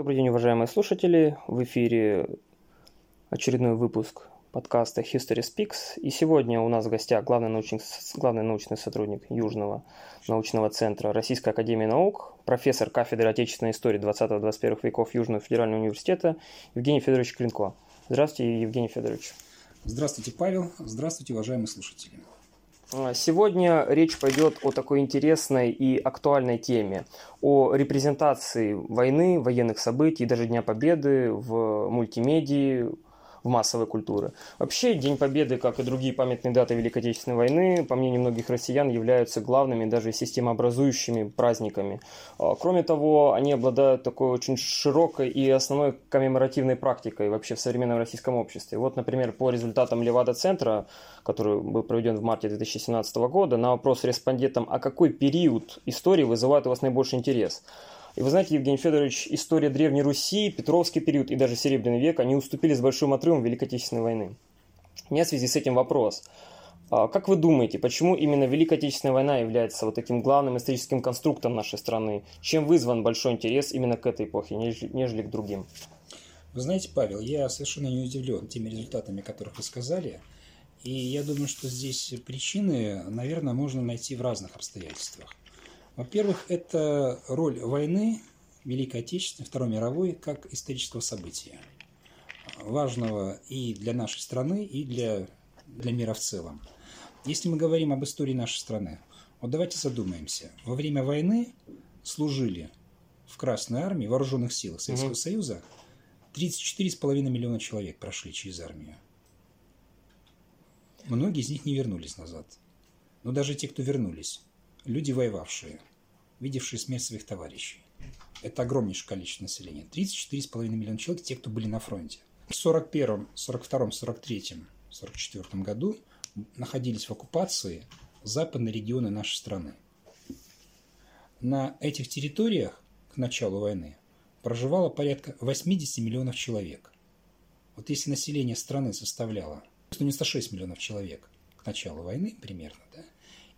Добрый день, уважаемые слушатели. В эфире очередной выпуск подкаста History Speaks. И сегодня у нас в гостях главный научный, главный научный сотрудник Южного научного центра Российской Академии Наук, профессор кафедры отечественной истории 20-21 веков Южного федерального университета Евгений Федорович Клинко. Здравствуйте, Евгений Федорович. Здравствуйте, Павел. Здравствуйте, уважаемые слушатели. А, сегодня речь пойдет о такой интересной и актуальной теме, о репрезентации войны, военных событий, даже Дня Победы в мультимедии, в массовой культуры. Вообще, День Победы, как и другие памятные даты Великой Отечественной войны, по мнению многих россиян, являются главными, даже системообразующими праздниками. А, кроме того, они обладают такой очень широкой и основной коммеморативной практикой вообще в современном российском обществе. Вот, например, по результатам Левада-центра, который был проведен в марте 2017 года, на вопрос респондентам, а какой период истории вызывает у вас наибольший интерес – и вы знаете, Евгений Федорович, история Древней Руси, Петровский период и даже Серебряный век, они уступили с большим отрывом Великой Отечественной войны. У меня в связи с этим вопрос. А, как вы думаете, почему именно Великая Отечественная война является вот таким главным историческим конструктом нашей страны? Чем вызван большой интерес именно к этой эпохе, нежели к другим? Вы знаете, Павел, я совершенно не удивлен теми результатами, которых вы сказали. И я думаю, что здесь причины, наверное, можно найти в разных обстоятельствах. Во-первых, это роль войны, Великой Отечественной, Второй мировой, как исторического события, важного и для нашей страны, и для, для мира в целом. Если мы говорим об истории нашей страны, вот давайте задумаемся. Во время войны служили в Красной армии, в вооруженных силах Советского угу. Союза 34,5 миллиона человек прошли через армию. Многие из них не вернулись назад. Но даже те, кто вернулись, люди воевавшие, видевшие смерть своих товарищей. Это огромнейшее количество населения. 34,5 миллиона человек, те, кто были на фронте. В 41, 42, 43, 44 году находились в оккупации западные регионы нашей страны. На этих территориях к началу войны проживало порядка 80 миллионов человек. Вот если население страны составляло 96 миллионов человек к началу войны примерно, да,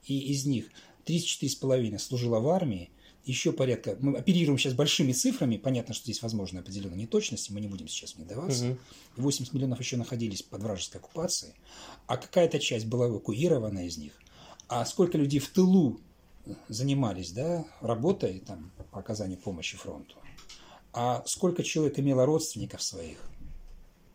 и из них 34,5 служило в армии, еще порядка, мы оперируем сейчас большими цифрами, понятно, что здесь возможны определенные неточности, мы не будем сейчас них даваться. Угу. 80 миллионов еще находились под вражеской оккупацией, а какая-то часть была эвакуирована из них. А сколько людей в тылу занимались, да, работой там, по оказанию помощи фронту. А сколько человек имело родственников своих,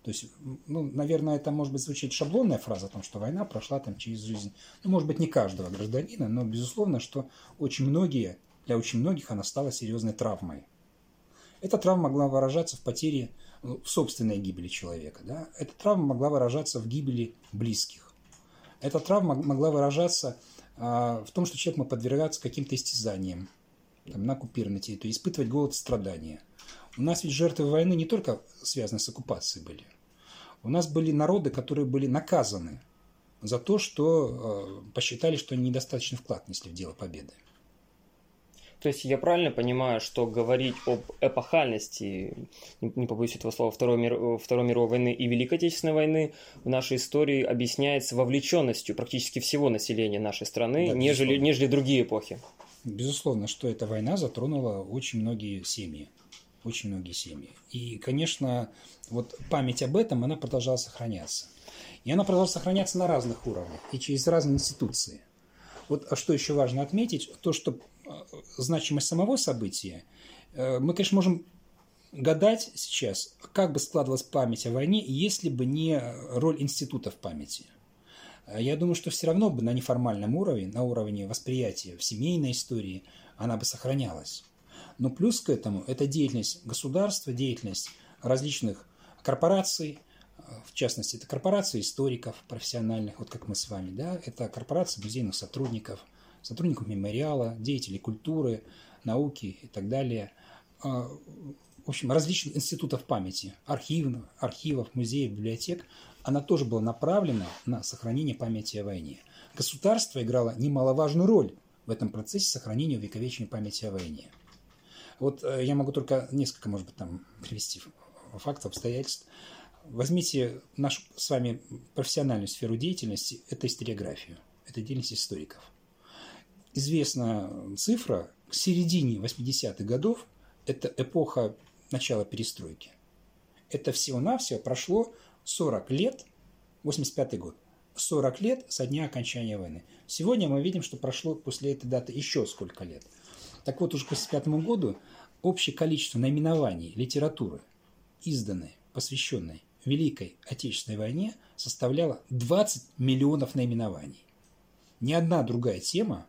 то есть, ну, наверное, это может быть звучит шаблонная фраза о том, что война прошла там через жизнь, ну, может быть, не каждого гражданина, но безусловно, что очень многие, для очень многих она стала серьезной травмой. Эта травма могла выражаться в потере, ну, в собственной гибели человека. Да? Эта травма могла выражаться в гибели близких. Эта травма могла выражаться а, в том, что человек мог подвергаться каким-то истязаниям там, на оккупированной территории, испытывать голод страдания. У нас ведь жертвы войны не только связаны с оккупацией были. У нас были народы, которые были наказаны за то, что э, посчитали, что они недостаточно вклад несли в дело победы. То есть я правильно понимаю, что говорить об эпохальности, не побоюсь этого слова, Второй, мир, Второй мировой войны и Великой Отечественной войны в нашей истории объясняется вовлеченностью практически всего населения нашей страны, да, нежели, нежели другие эпохи? Безусловно, что эта война затронула очень многие семьи очень многие семьи. И, конечно, вот память об этом, она продолжала сохраняться. И она продолжала сохраняться на разных уровнях и через разные институции. Вот а что еще важно отметить, то, что э, значимость самого события, э, мы, конечно, можем гадать сейчас, как бы складывалась память о войне, если бы не роль институтов памяти. Я думаю, что все равно бы на неформальном уровне, на уровне восприятия в семейной истории, она бы сохранялась. Но плюс к этому это деятельность государства, деятельность различных корпораций, в частности, это корпорации историков профессиональных, вот как мы с вами, да, это корпорации музейных сотрудников, сотрудников мемориала, деятелей культуры, науки и так далее. А, в общем, различных институтов памяти, архивов, архивов, музеев, библиотек, она тоже была направлена на сохранение памяти о войне. Государство играло немаловажную роль в этом процессе сохранения увековечения памяти о войне. Вот э, я могу только несколько, может быть, там привести фактов, обстоятельств. Возьмите нашу с вами профессиональную сферу деятельности, это историографию, это деятельность историков. Известна цифра, к середине 80-х годов, это эпоха начала перестройки. Это всего-навсего прошло 40 лет, 85 год, 40 лет со дня окончания войны. Сегодня мы видим, что прошло после этой даты еще сколько лет. Так вот, уже к 85 году общее количество наименований литературы, изданной, посвященной Великой Отечественной войне, составляло 20 миллионов наименований. Ни одна другая тема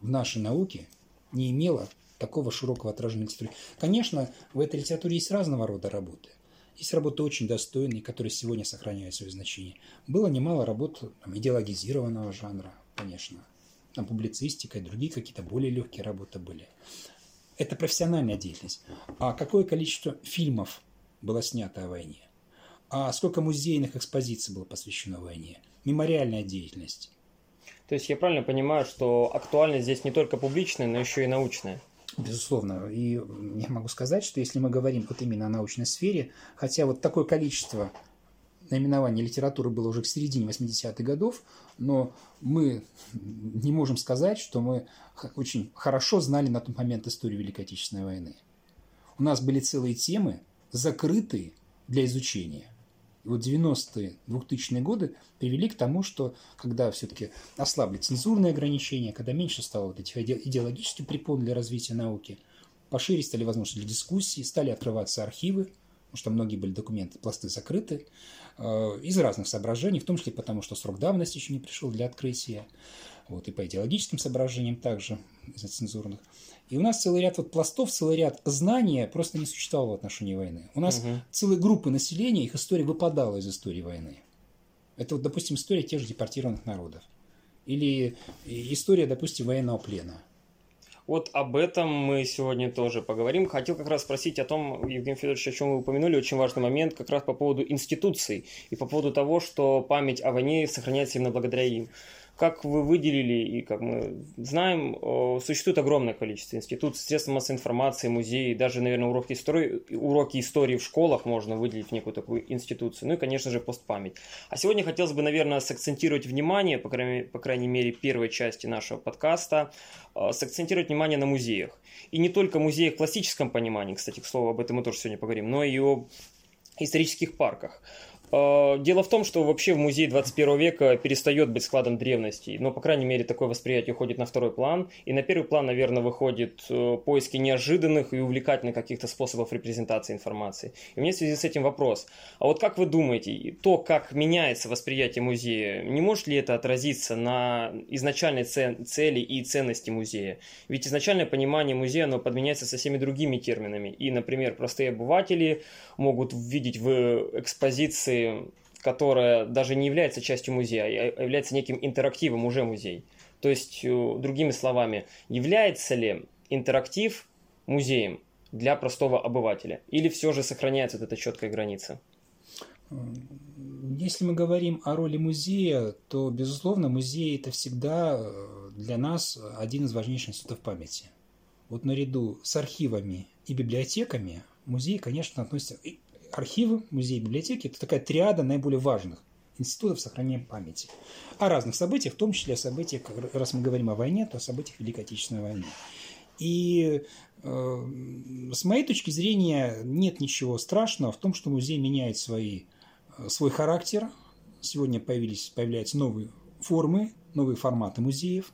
в нашей науке не имела такого широкого отражения литературы. Конечно, в этой литературе есть разного рода работы. Есть работы очень достойные, которые сегодня сохраняют свое значение. Было немало работ там, идеологизированного жанра, конечно. Там публицистика и другие какие-то более легкие работы были. Это профессиональная деятельность. А какое количество фильмов было снято о войне? А сколько музейных экспозиций было посвящено войне? Мемориальная деятельность. То есть я правильно понимаю, что актуальность здесь не только публичная, но еще и научная? Безусловно. И я могу сказать, что если мы говорим вот именно о научной сфере, хотя вот такое количество наименований литературы было уже к середине 80-х годов, но мы не можем сказать, что мы очень хорошо знали на тот момент историю Великой Отечественной войны. У нас были целые темы, закрытые для изучения. И вот 90-е, 2000-е годы привели к тому, что когда все-таки ослабли цензурные ограничения, когда меньше стало вот этих идеологических препон для развития науки, пошире стали возможности для дискуссий, стали открываться архивы, потому что многие были документы, пласты закрыты, из разных соображений, в том числе потому, что срок давности еще не пришел для открытия, вот, и по идеологическим соображениям также, из-за цензурных. И у нас целый ряд вот пластов, целый ряд знания просто не существовало в отношении войны. У нас угу. целые группы населения, их история выпадала из истории войны. Это вот, допустим, история тех же депортированных народов. Или история, допустим, военного плена. Вот об этом мы сегодня тоже поговорим. Хотел как раз спросить о том, Евгений Федорович, о чем вы упомянули, очень важный момент, как раз по поводу институций и по поводу того, что память о войне сохраняется именно благодаря им. Как вы выделили, и как мы знаем, существует огромное количество институтов, средств массовой информации, музеи, даже, наверное, уроки истории, уроки истории в школах можно выделить в некую такую институцию. Ну и, конечно же, постпамять. А сегодня хотелось бы, наверное, сакцентировать внимание, по крайней, по крайней мере, первой части нашего подкаста, э, сакцентировать внимание на музеях. И не только музеях в классическом понимании, кстати, к слову, об этом мы тоже сегодня поговорим, но и о исторических парках. Э, дело в том, что вообще в музей 21 века перестает быть складом древностей, но, по крайней мере, такое восприятие уходит на второй план, и на первый план, наверное, выходит э, поиски неожиданных и увлекательных каких-то способов репрезентации информации. И у меня в связи с этим вопрос. А вот как вы думаете, то, как меняется восприятие музея, не может ли это отразиться на изначальной цели и ценности музея? Ведь изначальное понимание музея, оно подменяется со всеми другими терминами. И, например, простые обыватели могут видеть в экспозиции которая даже не является частью музея, а является неким интерактивом уже музей. То есть, э, другими словами, является ли интерактив музеем для простого обывателя? Или все же сохраняется вот эта четкая граница? Если мы говорим о роли музея, то, безусловно, музей – это всегда э, для нас один из важнейших институтов памяти. Вот наряду с архивами и библиотеками музей, конечно, относится архивы, музеи, библиотеки – это такая триада наиболее важных институтов сохранения памяти. О разных событиях, в том числе о событиях, раз мы говорим о войне, то о событиях Великой Отечественной войны. И э, с моей точки зрения нет ничего страшного в том, что музей меняет свои, э, свой характер. Сегодня появились, появляются новые формы, новые форматы музеев.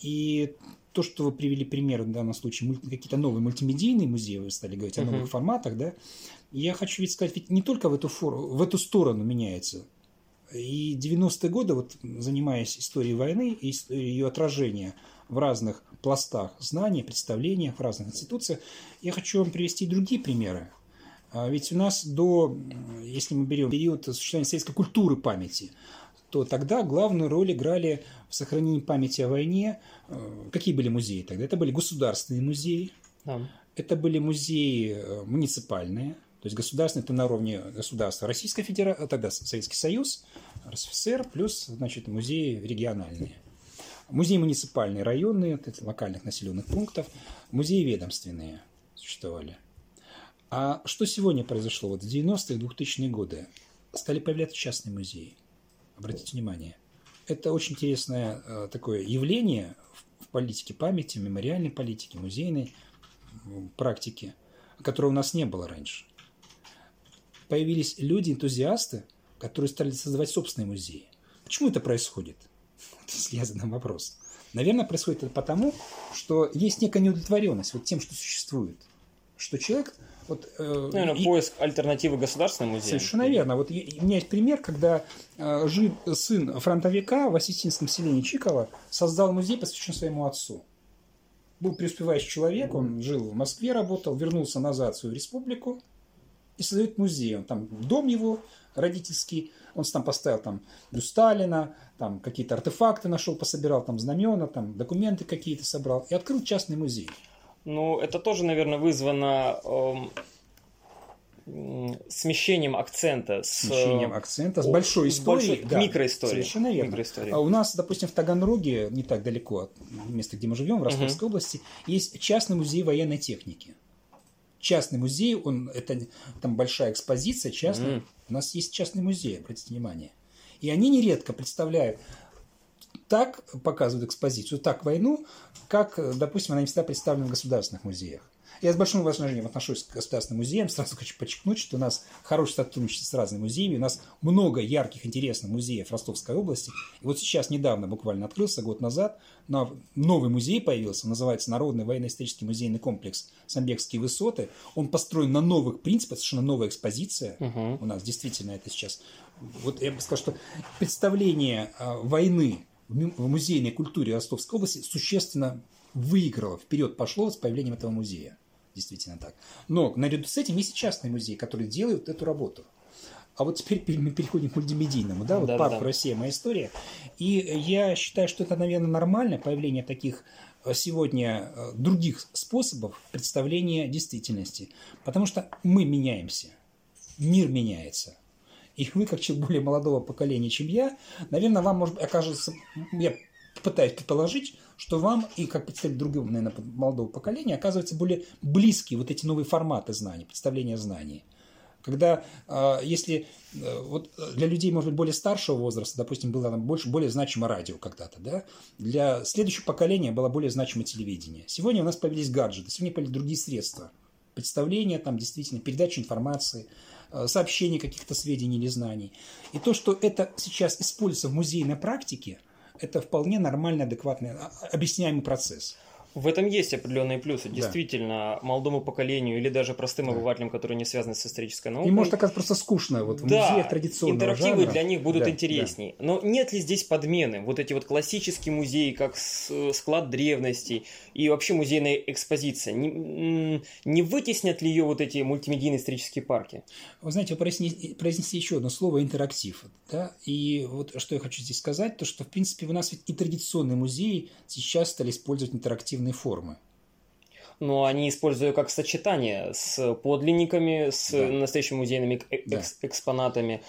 И то, что вы привели пример в данном случае, какие-то новые мультимедийные музеи, вы стали говорить о новых uh-huh. форматах, да, я хочу ведь сказать, ведь не только в эту, фору, в эту сторону меняется. И 90-е годы, вот, занимаясь историей войны и ее отражения в разных пластах знаний, представлениях, в разных институциях, я хочу вам привести другие примеры. А ведь у нас до, если мы берем период существования советской культуры памяти, то тогда главную роль играли в сохранении памяти о войне. Э, какие были музеи тогда? Это были государственные музеи, да. это были музеи э, муниципальные, то есть государственное это на уровне государства Российской Федерации, тогда Советский Союз, РСФСР, плюс значит, музеи региональные. Музеи муниципальные, районные, локальных населенных пунктов, музеи ведомственные существовали. А что сегодня произошло? Вот в 90-е, 2000-е годы стали появляться частные музеи. Обратите внимание. Это очень интересное э, такое явление в политике памяти, мемориальной политике, музейной практике – которого у нас не было раньше. Появились люди-энтузиасты, которые стали создавать собственные музеи. Почему это происходит? Если я задам вопрос. Наверное, происходит это потому, что есть некая неудовлетворенность вот тем, что существует. Что человек... Вот, э, Наверное, и... поиск альтернативы государственному музею. Совершенно верно. Вот у меня есть пример, когда э, жив сын фронтовика в осетинском селении Чикова создал музей, посвященный своему отцу. Был преуспевающий человек, он жил в Москве, работал, вернулся назад в свою республику и создает музей. Он там дом его родительский, он там поставил там Сталина, там какие-то артефакты нашел, пособирал, там знамена, там документы какие-то собрал и открыл частный музей. Ну, это тоже, наверное, вызвано эм, смещением акцента. С, смещением акцента, с большой историей. Большой, да, микроисторией. Совершенно верно. Микроистории. А у нас, допустим, в Таганроге, не так далеко от места, где мы живем, в Ростовской угу. области, есть частный музей военной техники. Частный музей, он, это там большая экспозиция частная. Угу. У нас есть частный музей, обратите внимание. И они нередко представляют так показывают экспозицию, так войну, как, допустим, она не всегда представлена в государственных музеях. Я с большим уважением отношусь к государственным музеям. Сразу хочу подчеркнуть, что у нас хорошее сотрудничество с разными музеями. У нас много ярких, интересных музеев Ростовской области. И вот сейчас недавно буквально открылся, год назад, новый музей появился, называется Народный военно-исторический музейный комплекс «Самбекские высоты». Он построен на новых принципах, совершенно новая экспозиция. Угу. У нас действительно это сейчас... Вот я бы сказал, что представление а, войны в музейной культуре Ростовской области существенно выиграло, вперед пошло с появлением этого музея. Действительно так. Но наряду с этим есть и частные музеи, которые делают эту работу. А вот теперь мы переходим к мультимедийному, да, вот да, парк да. Россия, моя история. И я считаю, что это, наверное, нормально, появление таких э, сегодня э, других способов представления действительности. Потому что мы меняемся, мир меняется. И вы, как человек более молодого поколения, чем я, наверное, вам может окажется, я пытаюсь предположить, что вам и как представитель другого, наверное, молодого поколения оказываются более близкие вот эти новые форматы знаний, представления знаний. Когда, а, если э, вот для людей, может быть, более старшего возраста, допустим, было там больше, более значимо радио когда-то, да, для следующего поколения было более значимо телевидение. Сегодня у нас появились гаджеты, сегодня появились другие средства представления, там, действительно, передачи информации – Э, сообщений каких-то сведений или знаний. И то, что это сейчас используется в музейной практике, это вполне нормальный, адекватный, а, объясняемый процесс. В этом есть определенные плюсы. Да. Действительно, молодому поколению или даже простым да. обывателям, которые не связаны с исторической наукой. И может оказаться просто скучно вот в да, музеях традиционного интерактивы жанра. для них будут да, интересней. Да. Но нет ли здесь подмены? Вот эти вот классические музеи, как склад древностей и вообще музейная экспозиция, не, не вытеснят ли ее вот эти мультимедийные исторические парки? Вы знаете, вы произнесли, произнесли еще одно слово «интерактив». Да? И вот что я хочу здесь сказать, то что, в принципе, у нас ведь и традиционные музеи сейчас стали использовать интерактивные разные формы. Но они используют как сочетание с подлинниками, с да. настоящими музейными экс- да. экспонатами.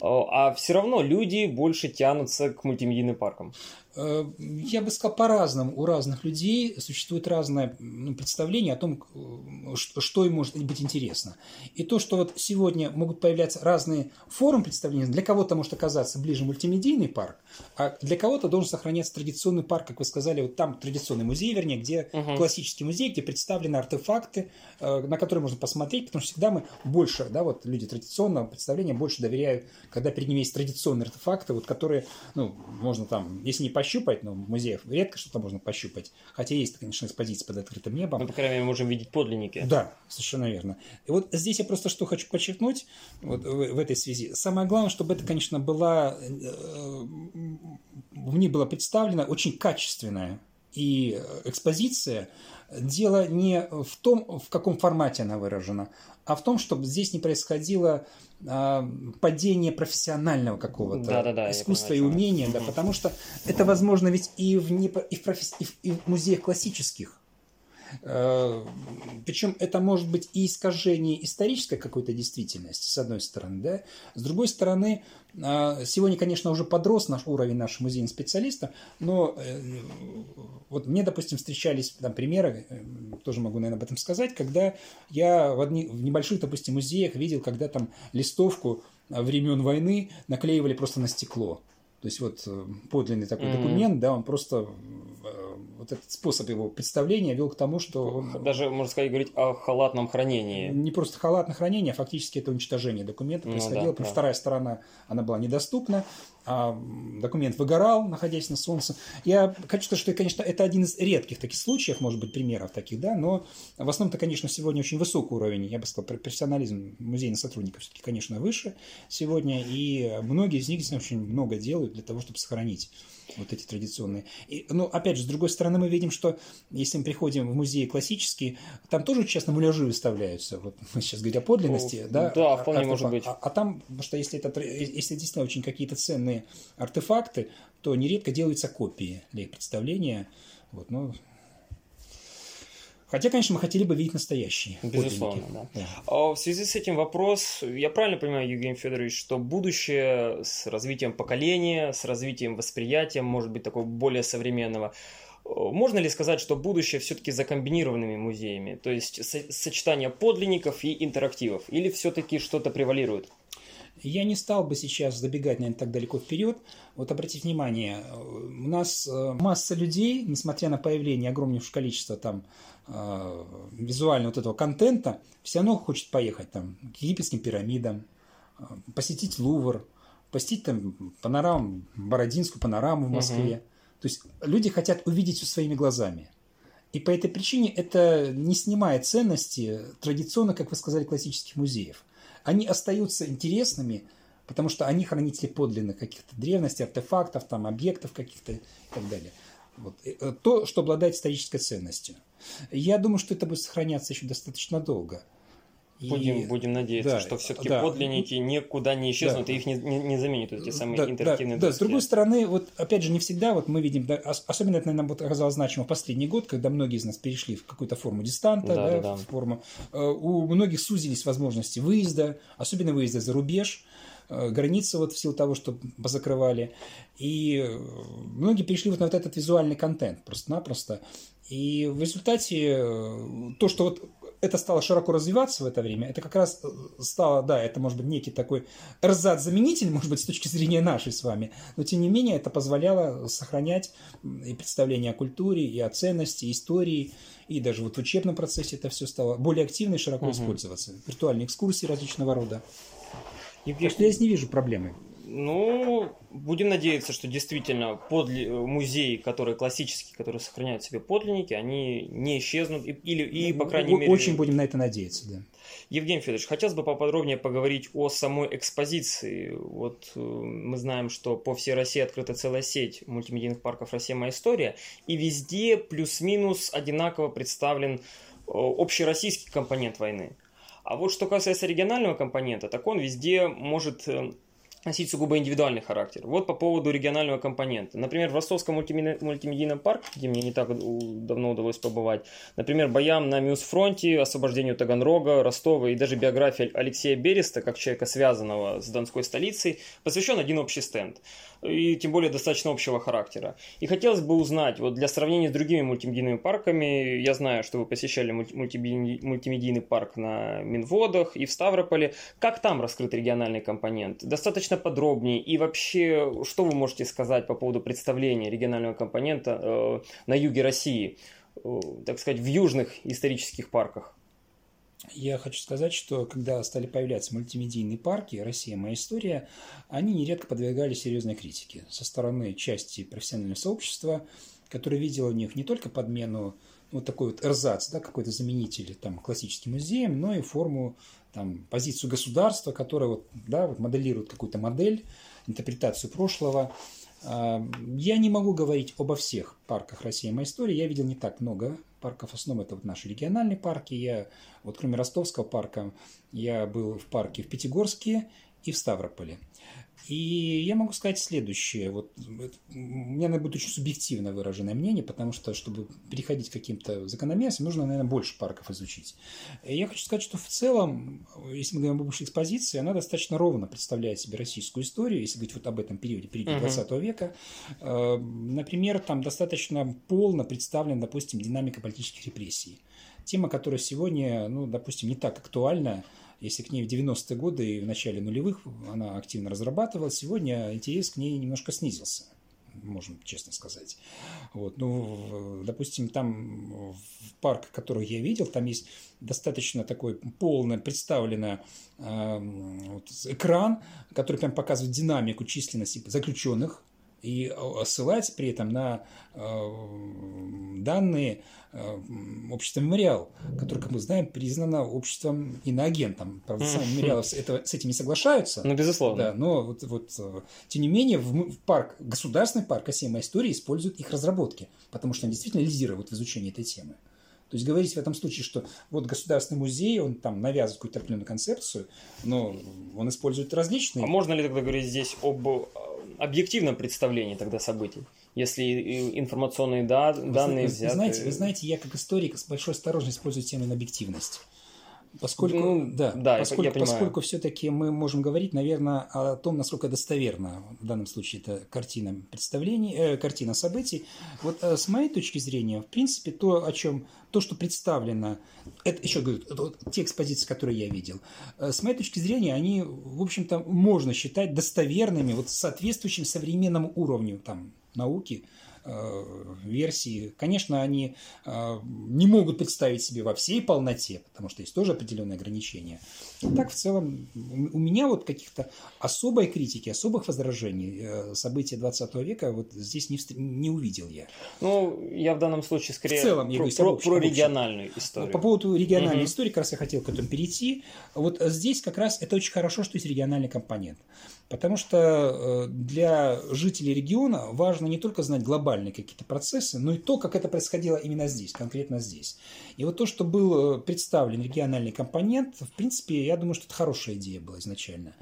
А, а все равно люди больше тянутся к мультимедийным паркам. Э, я бы сказал, по-разному. У разных людей существует разное ну, представление о том, э, что им может быть интересно. И то, что вот сегодня могут появляться разные формы представления, для кого-то может оказаться ближе мультимедийный парк, а для кого-то должен сохраняться традиционный парк, как вы сказали, вот там традиционный музей, вернее, где угу. классический музей, где представлены артефакты, э, на которые можно посмотреть, потому что всегда мы больше, да, вот люди традиционного представления больше доверяют, когда перед ними есть традиционные артефакты, вот которые, ну, можно там, если не по пощупать, но в музеях редко что-то можно пощупать. Хотя есть, конечно, экспозиции под открытым небом. Ну, по крайней мере, мы можем видеть подлинники. Да, совершенно верно. И вот здесь я просто что хочу подчеркнуть вот в, в этой связи. Самое главное, чтобы это, конечно, была, э, в ней была представлена очень качественная и экспозиция. Дело не в том, в каком формате она выражена, а в том, чтобы здесь не происходило э, падение профессионального какого-то да, да, да, искусства и умения, да, потому что это возможно ведь и в, не, и в, профи, и в, и в музеях классических. Э, Причем это может быть и искажение исторической какой-то действительности, с одной стороны, да, с другой стороны, э, сегодня, конечно, уже подрос наш уровень наших музейных специалистов, но э, вот мне, допустим, встречались там примеры, тоже могу, наверное, об этом сказать, когда я в, одни, в небольших, допустим, музеях видел, когда там листовку времен войны наклеивали просто на стекло. То есть вот подлинный такой mm-hmm. документ, да, он просто вот этот способ его представления вел к тому, что... Даже, можно сказать, говорить о халатном хранении. Не просто халатное хранение, а фактически это уничтожение документа ну, происходило, да, потому да. вторая сторона, она была недоступна, а документ выгорал, находясь на солнце. Я хочу сказать, что, конечно, это один из редких таких случаев, может быть, примеров таких, да, но в основном-то, конечно, сегодня очень высокий уровень, я бы сказал, профессионализм музейных сотрудников все-таки, конечно, выше сегодня, и многие из них очень много делают для того, чтобы сохранить вот эти традиционные. И, ну, опять же, с другой стороны, мы видим, что если мы приходим в музеи классические, там тоже, честно, муляжи выставляются. Вот мы сейчас говорим о подлинности, ну, да? Да, вполне а, может быть. А, а там, потому что если это, если действительно очень какие-то ценные артефакты, то нередко делаются копии для их представления. Вот, ну, Хотя, конечно, мы хотели бы видеть настоящие. Безусловно, да. да. А в связи с этим вопрос, я правильно понимаю, Евгений Федорович, что будущее с развитием поколения, с развитием восприятия, может быть, такого более современного, можно ли сказать, что будущее все-таки за комбинированными музеями, то есть сочетание подлинников и интерактивов, или все-таки что-то превалирует? Я не стал бы сейчас забегать, наверное, так далеко вперед. Вот обратите внимание, у нас э, масса людей, несмотря на появление огромнейшего количества там э, визуального вот этого контента, все равно хочет поехать там к египетским пирамидам, э, посетить Лувр, посетить там панораму, Бородинскую панораму в Москве. Угу. То есть люди хотят увидеть все своими глазами. И по этой причине это не снимает ценности традиционно, как вы сказали, классических музеев они остаются интересными, потому что они хранители подлинных каких-то древностей, артефактов, там, объектов каких-то и так далее. Вот. Э, то, что обладает исторической ценностью. Я думаю, что это будет сохраняться еще достаточно долго. Будем, и... будем надеяться, да, что все-таки да. подлинники никуда не исчезнут, да. и их не, не, не заменят эти самые да, интерактивные да, доски. Да, с другой стороны, вот опять же, не всегда вот мы видим, да, особенно это, наверное, вот оказалось значимо в последний год, когда многие из нас перешли в какую-то форму дистанта, да, да, да. в форму. Э, у многих сузились возможности выезда, особенно выезда за рубеж э, границы вот в силу того, что позакрывали. И э, многие перешли вот на вот этот визуальный контент просто-напросто. И в результате то, что вот это стало широко развиваться в это время, это как раз э, стало, да, это может быть некий такой эрзат-заменитель, может быть, с точки зрения нашей с вами, но тем не менее это позволяло сохранять и представление о культуре, и о ценности, истории, и даже вот в учебном процессе это все стало более активно и широко угу. использоваться. Виртуальные экскурсии различного рода. Евгений... Так что я здесь не вижу проблемы. Ну, будем надеяться, что действительно подли... музеи, которые классические, которые сохраняют в себе подлинники, они не исчезнут. Или, и, по крайней мере... Очень будем на это надеяться, да. Евгений Федорович, хотелось бы поподробнее поговорить о самой экспозиции. Вот э, мы знаем, что по всей России открыта целая сеть мультимедийных парков «Россия. Моя история», и везде плюс-минус одинаково представлен э, общероссийский компонент войны. А вот что касается регионального компонента, так он везде может э, носить сугубо индивидуальный характер. Вот по поводу регионального компонента. Например, в Ростовском мультимедийном парке, где мне не так давно удалось побывать, например, боям на Мьюз-фронте, освобождению Таганрога, Ростова и даже биография Алексея Береста, как человека, связанного с Донской столицей, посвящен один общий стенд и тем более достаточно общего характера. И хотелось бы узнать, вот для сравнения с другими мультимедийными парками, я знаю, что вы посещали мультимедийный парк на Минводах и в Ставрополе, как там раскрыт региональный компонент? Достаточно подробнее и вообще, что вы можете сказать по поводу представления регионального компонента э, на юге России, э, так сказать, в южных исторических парках? Я хочу сказать, что когда стали появляться мультимедийные парки «Россия. Моя история», они нередко подвергали серьезной критике со стороны части профессионального сообщества, которое видело в них не только подмену вот такой вот эрзац, да, какой-то заменитель там, классическим музеям, но и форму, там, позицию государства, которое вот, да, вот моделирует какую-то модель, интерпретацию прошлого. А, я не могу говорить обо всех парках «Россия. Моя история». Я видел не так много парков. В основном это вот наши региональные парки. Я, вот кроме Ростовского парка, я был в парке в Пятигорске и в Ставрополе. И я могу сказать следующее. Вот, у меня, наверное, будет очень субъективно выраженное мнение, потому что, чтобы переходить к каким-то закономерностям, нужно, наверное, больше парков изучить. И я хочу сказать, что в целом, если мы говорим об общей экспозиции, она достаточно ровно представляет себе российскую историю, если говорить вот об этом периоде, периоде 20 uh-huh. века. Э, например, там достаточно полно представлена, допустим, динамика политических репрессий. Тема, которая сегодня, ну, допустим, не так актуальна, если к ней в 90-е годы и в начале нулевых она активно разрабатывалась, сегодня интерес к ней немножко снизился. можем честно сказать. Вот. Ну, допустим, там в парк, который я видел, там есть достаточно такой полно представлено э, вот, экран, который прям показывает динамику численности заключенных и ссылается при этом на э, данные э, общества «Мемориал», которое, как мы знаем, признано обществом иноагентом. Правда, сами «Мемориалы» это, с этим не соглашаются. Ну, безусловно. Да, но вот, вот, э, тем не менее, в, парк, государственный парк «Осема истории» использует их разработки, потому что они действительно лидируют в изучении этой темы. То есть говорить в этом случае, что вот государственный музей, он там навязывает какую-то определенную концепцию, но он использует различные... А можно ли тогда говорить здесь об объективном представлении тогда событий, если информационные да, данные вы, взяты. Вы знаете, вы знаете, я как историк с большой осторожностью использую термин объективность. Поскольку, ну, да, да, поскольку, я, поскольку все-таки мы можем говорить, наверное, о том, насколько достоверна в данном случае это картина представлений, э, картина событий. Вот э, с моей точки зрения, в принципе, то, о чем, то, что представлено, это еще говорю, это, те экспозиции, которые я видел, э, с моей точки зрения, они, в общем-то, можно считать достоверными, вот соответствующим современному уровню там науки, версии. Конечно, они э, не могут представить себе во всей полноте, потому что есть тоже определенные ограничения. Так, в целом, у меня вот каких-то особой критики, особых возражений э, события 20 века вот здесь не, не увидел я. Ну, я в данном случае скорее в целом, я про, про, про региональную историю. По поводу региональной угу. истории, как раз я хотел к этому перейти. Вот здесь как раз это очень хорошо, что есть региональный компонент. Потому что для жителей региона важно не только знать глобальные какие-то процессы, но и то, как это происходило именно здесь, конкретно здесь. И вот то, что был представлен региональный компонент, в принципе, я думаю, что это хорошая идея была изначально.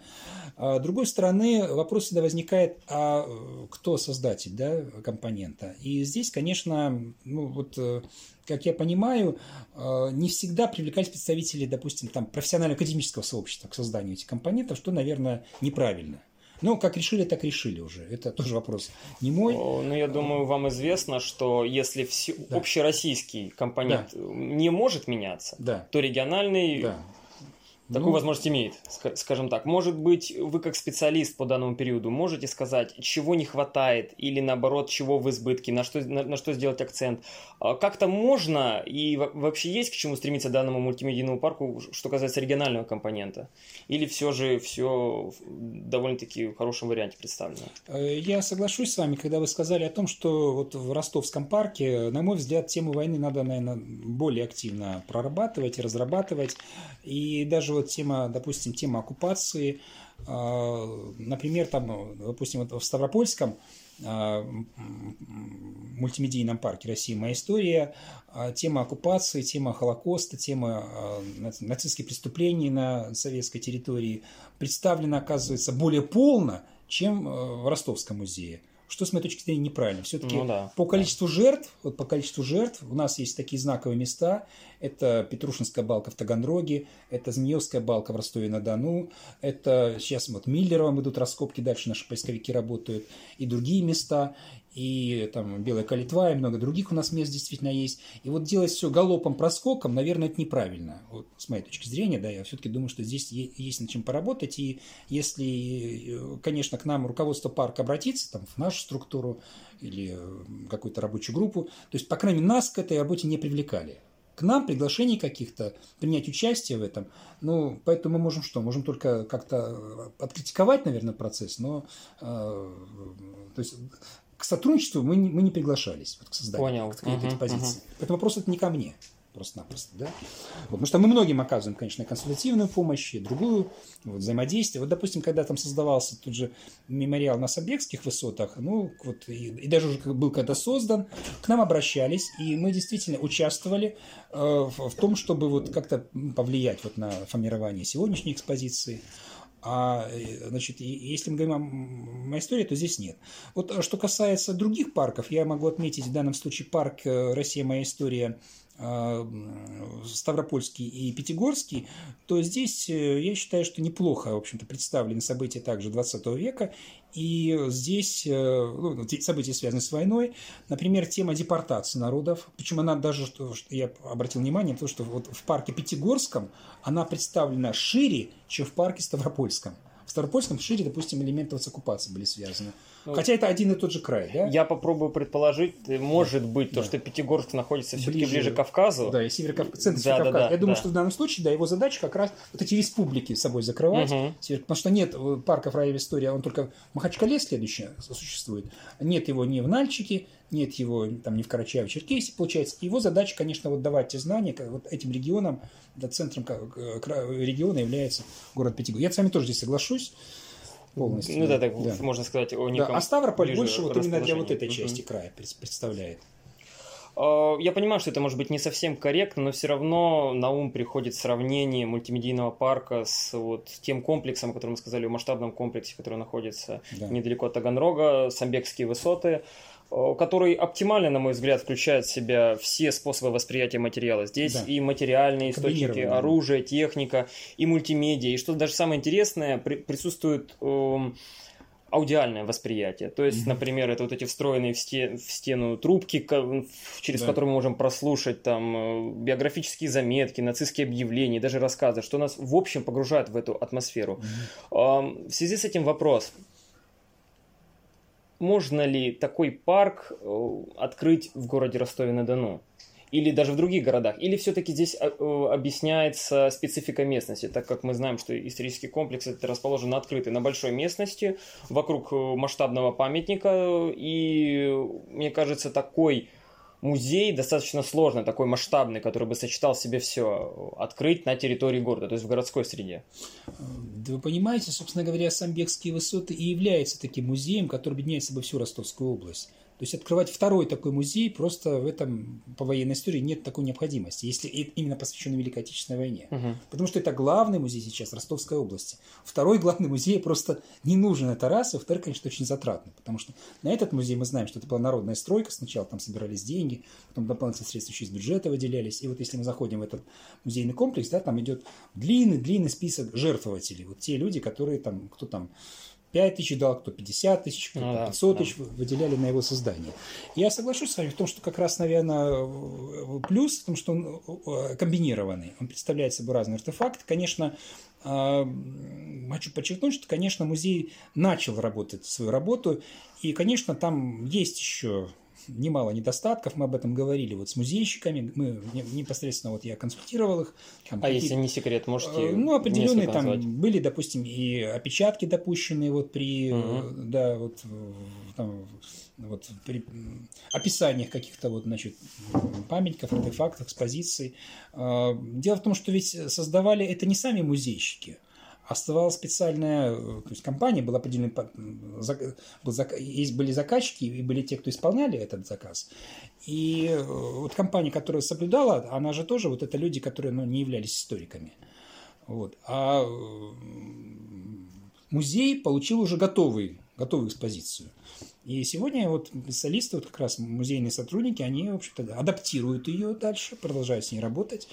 А с другой стороны, вопрос всегда возникает, а кто создатель да, компонента? И здесь, конечно, ну вот э, как я понимаю, э, не всегда привлекались представители, допустим, там, профессионально-академического сообщества к созданию этих компонентов, что, наверное, неправильно. Ну, как решили, так решили уже. Это тоже вопрос не мой. Ну, я думаю, вам известно, что если все... да. общероссийский компонент да. не может меняться, да. то региональный да. Такую ну, возможность имеет, скажем так. Может быть, вы как специалист по данному периоду можете сказать, чего не хватает или наоборот, чего в избытке, на что, на, на что сделать акцент. А как-то можно и вообще есть к чему стремиться данному мультимедийному парку, что касается регионального компонента? Или все же все довольно-таки в хорошем варианте представлено? Э, я соглашусь с вами, когда вы сказали о том, что вот в Ростовском парке, на мой взгляд, тему войны надо, наверное, более активно прорабатывать и разрабатывать. И даже вот тема, допустим, тема оккупации, а, например, там, допустим, в Ставропольском а, мультимедийном парке России «Моя история», а, тема оккупации, тема Холокоста, тема нацистских преступлений на советской территории представлена, оказывается, более полно, чем в Ростовском музее что с моей точки зрения неправильно. Все-таки ну, да. по количеству жертв, вот по количеству жертв у нас есть такие знаковые места. Это Петрушинская балка в Таганроге, это Змеевская балка в Ростове-на-Дону, это сейчас вот Миллеровым идут раскопки, дальше наши поисковики работают, и другие места и там Белая Калитва, и много других у нас мест действительно есть. И вот делать все галопом, проскоком, наверное, это неправильно. Вот с моей точки зрения, да, я все-таки думаю, что здесь есть над чем поработать. И если, конечно, к нам руководство парка обратится, там, в нашу структуру или какую-то рабочую группу, то есть, по крайней мере, нас к этой работе не привлекали. К нам приглашений каких-то, принять участие в этом. Ну, поэтому мы можем что? Можем только как-то откритиковать, наверное, процесс, но э, то есть к сотрудничеству мы не, мы не приглашались, вот, к созданию Понял. К, угу, этой позиции. Угу. Поэтому вопрос это не ко мне просто-напросто, да. Вот, потому что мы многим оказываем, конечно, консультативную помощь и другую вот, взаимодействие. Вот, допустим, когда там создавался тот же мемориал на Собекских высотах, ну, вот, и, и даже уже был когда создан, к нам обращались, и мы действительно участвовали э, в, в том, чтобы вот как-то повлиять вот на формирование сегодняшней экспозиции. А э, значит, если мы говорим о моей истории, то здесь нет. Вот э, что касается других парков, я могу отметить в данном случае парк э, «Россия. Моя история» Ставропольский и Пятигорский, то здесь я считаю, что неплохо, в общем-то, представлены события также 20 века. И здесь ну, события, связанные с войной, например, тема депортации народов, причем она даже, что, я обратил внимание, то, что вот в парке Пятигорском она представлена шире, чем в парке Ставропольском. В Ставропольском шире, допустим, элементы оккупации были связаны. Ну, Хотя это один и тот же край, да? Я попробую предположить, э, может быть, то, что Пятигорск находится все-таки ближе, ближе к Кавказу. Да, и Северокавказ, центр да, Северокавказа. Да, да, Я думаю, да. что в данном случае, да, его задача как раз вот эти республики с собой закрывать, угу. потому что нет э, парка в районе истории, он только в Махачкале следующий существует. Нет его ни в Нальчике, нет его там ни в Карачаево-Черкесии, получается. Его задача, конечно, вот давать те знания вот этим регионам, да, центром региона является город Пятигорск. Я с вами тоже здесь соглашусь полностью. Ну да, так да. можно сказать о неком да. А Ставрополь больше вот именно для вот этой части края представляет. А, я понимаю, что это может быть не совсем корректно, но все равно на ум приходит сравнение мультимедийного парка с вот тем комплексом, о котором мы сказали, о масштабном комплексе, который находится да. недалеко от Таганрога, Самбекские высоты. Э, который оптимально, на мой взгляд, включает в себя все способы восприятия материала. Здесь да. и материальные источники, оружие, техника, и мультимедиа. И что даже самое интересное, при, присутствует эм, аудиальное восприятие. То есть, mm-hmm. например, это вот эти встроенные в, стен, в стену трубки, через да. которые мы можем прослушать там э, биографические заметки, нацистские объявления, даже рассказы, что нас в общем погружает в эту атмосферу. Mm-hmm. В связи с этим вопрос можно ли такой парк э, открыть в городе Ростове-на-Дону? Или даже в других городах? Или все-таки здесь э, э, объясняется специфика местности, так как мы знаем, что исторический комплекс это расположен на открытой, на большой местности, вокруг масштабного памятника, и мне кажется, такой музей достаточно сложный, такой масштабный, который бы сочетал себе все, открыть на территории города, то есть в городской среде. Да вы понимаете, собственно говоря, Самбекские высоты и является таким музеем, который объединяет в собой всю Ростовскую область. То есть открывать второй такой музей просто в этом по военной истории нет такой необходимости, если именно посвященный Великой Отечественной войне. Угу. Потому что это главный музей сейчас Ростовской области. Второй главный музей просто не нужен это раз, и во-вторых, конечно, очень затратный. Потому что на этот музей мы знаем, что это была народная стройка, сначала там собирались деньги, потом дополнительные средства еще из бюджета выделялись. И вот если мы заходим в этот музейный комплекс, да, там идет длинный-длинный список жертвователей. Вот те люди, которые там, кто там 5 тысяч дал, кто 50 тысяч, кто ну, 500 да, тысяч да. выделяли на его создание. Я соглашусь с вами в том, что как раз, наверное, плюс в том, что он э, комбинированный. Он представляет собой разные артефакты. Конечно, э, хочу подчеркнуть, что, конечно, музей начал работать свою работу, и, конечно, там есть еще немало недостатков, мы об этом говорили вот с музейщиками, мы непосредственно вот я консультировал их. Там, а какие... если не секрет, можете э, Ну, определенные там назвать? были, допустим, и опечатки допущенные вот при, угу. да, вот там, вот при описаниях каких-то вот, значит, памятников, артефактов, экспозиций. Дело в том, что ведь создавали это не сами музейщики, оставалась специальная, э, то есть компания была определенный, был, есть были заказчики и были те, кто исполняли этот заказ. И э, вот компания, которая соблюдала, она же тоже, вот это люди, которые ну, не являлись историками. Вот. А музей получил уже готовый, готовую экспозицию. И сегодня вот специалисты, вот как раз музейные сотрудники, они, в общем-то, адаптируют ее дальше, продолжают с ней работать.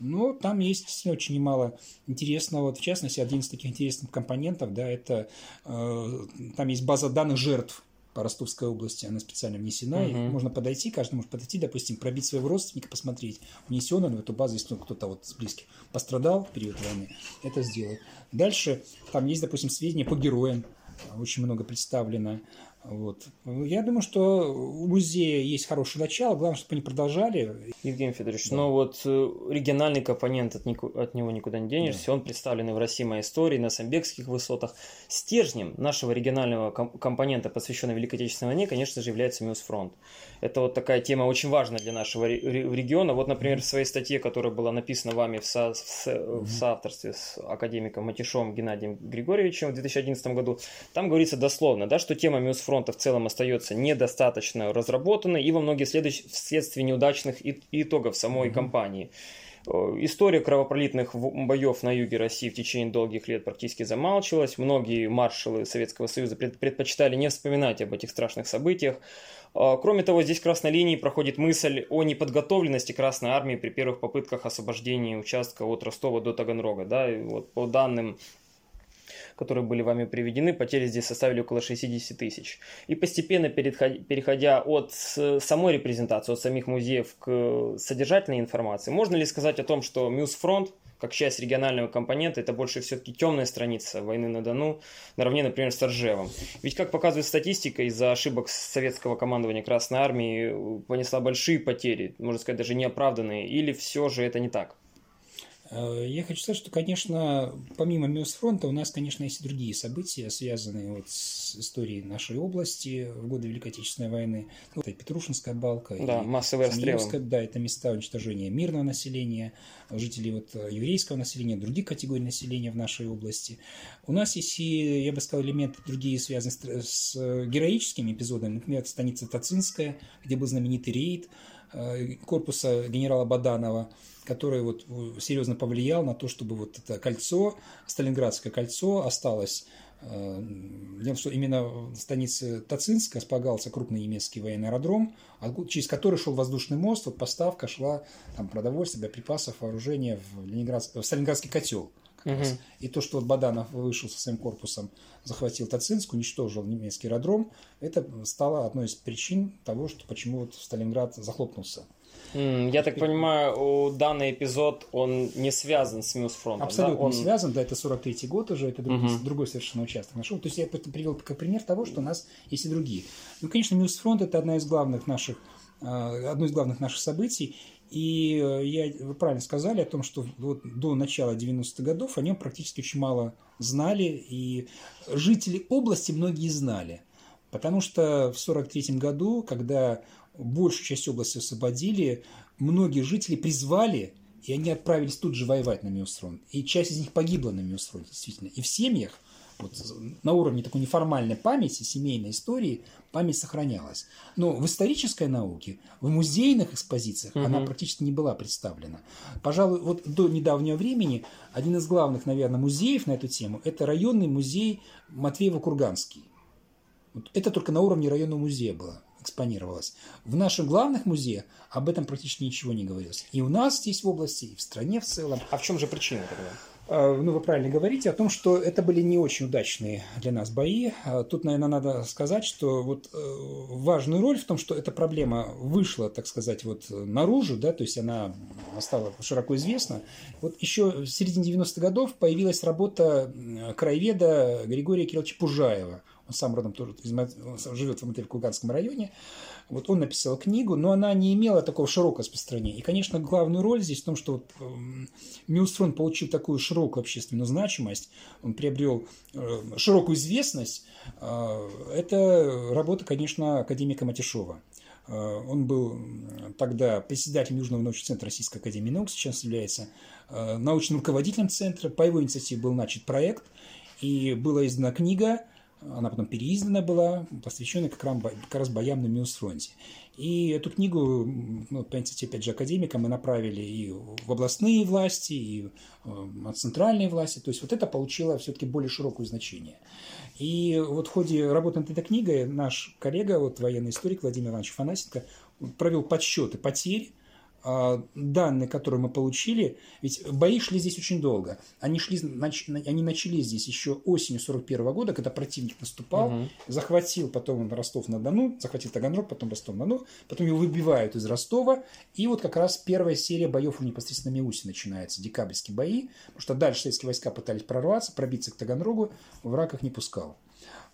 Но там есть очень немало интересного. Вот, в частности, один из таких интересных компонентов, да, это э, там есть база данных жертв по Ростовской области, она специально внесена, uh-huh. и можно подойти, каждый может подойти, допустим, пробить своего родственника, посмотреть, внесен он в эту базу, если кто-то вот с близких пострадал в период войны, это сделать. Дальше там есть, допустим, сведения по героям, очень много представлено. Вот. Я думаю, что у музея есть хорошее начало, главное, чтобы они продолжали. Евгений Федорович, да. но вот э, региональный компонент от, нику, от него никуда не денешься, да. он представлен в России моей истории на Самбекских высотах. Стержнем нашего регионального компонента, посвященного Великой Отечественной войне, конечно же, является Миус-фронт. Это вот такая тема очень важная для нашего региона. Вот, например, в своей статье, которая была написана вами в, со, в, в соавторстве с академиком Матишовым Геннадием Григорьевичем в 2011 году, там говорится дословно, да, что тема Миус-фронта в целом остается недостаточно разработанной и во многих следующих вследствие неудачных итогов самой mm-hmm. кампании. Э, история кровопролитных боев на юге России в течение долгих лет практически замалчивалась. Многие маршалы Советского Союза предпочитали не вспоминать об этих страшных событиях. А, кроме того, здесь красной линией проходит мысль о неподготовленности Красной Армии при первых попытках освобождения участка от Ростова до Таганрога. Да? И вот по данным которые были вами приведены, потери здесь составили около 60 тысяч. И постепенно переходя от самой репрезентации, от самих музеев к содержательной информации, можно ли сказать о том, что Миус-фронт как часть регионального компонента, это больше все-таки темная страница войны на Дону, наравне, например, с Ржевом. Ведь, как показывает статистика, из-за ошибок советского командования Красной Армии понесла большие потери, можно сказать, даже неоправданные, или все же это не так? Э, я хочу сказать, что, конечно, помимо Мёсфронта у нас, конечно, есть и другие события, связанные вот с историей нашей области в годы Великой Отечественной войны. Ну, это Петрушинская балка. Да, массовые обстрелы. Да, это места уничтожения мирного населения, жителей вот еврейского населения, других категорий населения в нашей области. У нас есть и, я бы сказал, элементы другие, связанные с, с героическими эпизодами. Например, станица Тацинская, где был знаменитый рейд э, корпуса генерала Баданова – который вот серьезно повлиял на то, чтобы вот это кольцо, Сталинградское кольцо осталось э, Дело в том, что именно в станице Тацинска располагался крупный немецкий военный аэродром, через который шел воздушный мост, вот поставка шла там, продовольствия, боеприпасов, вооружения в, Ленинград... в Сталинградский котел. Угу. И то, что вот Баданов вышел со своим корпусом, захватил Тацинск, уничтожил немецкий аэродром, это стало одной из причин того, что почему вот Сталинград захлопнулся. Я так понимаю, данный эпизод, он не связан с Миус-фронтом, Абсолютно да? он... не связан, да, это 43-й год уже, это другой, угу. другой совершенно участок нашел. То есть я привел как пример того, что у нас есть и другие. Ну, конечно, Миус-фронт – это одна из главных наших, а, одно из главных наших событий, и э, я, вы правильно сказали о том, что вот до начала 90-х годов о нем практически очень мало знали, и жители области многие знали. Потому что в 1943 году, когда большую часть области освободили, многие жители призвали, и они отправились тут же воевать на Миусфронт. И часть из них погибла на Миусфронте, действительно. И в семьях, вот, на уровне такой неформальной памяти, семейной истории, память сохранялась. Но в исторической науке, в музейных экспозициях угу. она практически не была представлена. Пожалуй, вот до недавнего времени один из главных, наверное, музеев на эту тему – это районный музей Матвеева-Курганский. Вот это только на уровне районного музея было экспонировалось. В наших главных музеях об этом практически ничего не говорилось. И у нас здесь в области, и в стране в целом. А в чем же причина тогда? А, ну, вы правильно говорите о том, что это были не очень удачные для нас бои. А, тут, наверное, надо сказать, что вот э, важную роль в том, что эта проблема вышла, так сказать, вот наружу, да, то есть она стала широко известна. Вот еще в середине 90-х годов появилась работа краеведа Григория Кирилловича Пужаева – он сам родом тоже живет в Мотель-Кулганском районе. Вот он написал книгу, но она не имела такого широкого распространения. И, конечно, главную роль здесь в том, что вот, э, получил такую широкую общественную значимость, он приобрел э, широкую известность. Э, это работа, конечно, академика Матишова. Э, он был тогда председателем Южного научного центра Российской Академии Наук, сейчас является научным руководителем центра. По его инициативе был начат проект, и была издана книга она потом переиздана была, посвященная как раз, как раз боям на Миусфронте. И эту книгу, ну, по инициативе, опять же, академика мы направили и в областные власти, и в центральные власти. То есть вот это получило все-таки более широкое значение. И вот в ходе работы над этой книгой наш коллега, вот военный историк Владимир Иванович Фанасенко, провел подсчеты потерь данные, которые мы получили, ведь бои шли здесь очень долго. Они, шли, они начались здесь еще осенью 41 года, когда противник наступал, угу. захватил потом Ростов-на-Дону, захватил Таганрог, потом Ростов-на-Дону, потом его выбивают из Ростова, и вот как раз первая серия боев непосредственно на Миусе начинается, декабрьские бои, потому что дальше советские войска пытались прорваться, пробиться к Таганрогу, враг их не пускал.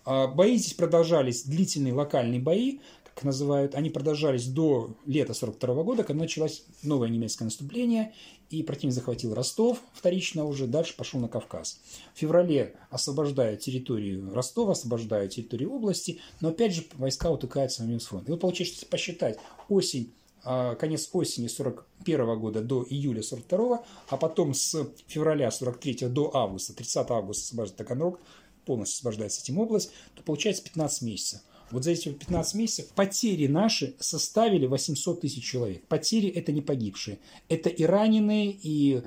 А, бои здесь продолжались, длительные локальные бои, как называют, они продолжались до лета 42 года, когда началось новое немецкое наступление, и противник захватил Ростов вторично уже, дальше пошел на Кавказ. В феврале освобождают территорию Ростова, освобождают территорию области, но опять же войска утыкаются на Минсфронт. И вот получается, если посчитать осень а, конец осени 41 года до июля 42, а потом с февраля 43 до августа, 30 августа освобождается Таганрог, полностью освобождается этим область, то получается 15 месяцев. Вот за эти 15 месяцев потери наши составили 800 тысяч человек. Потери это не погибшие. Это и раненые, и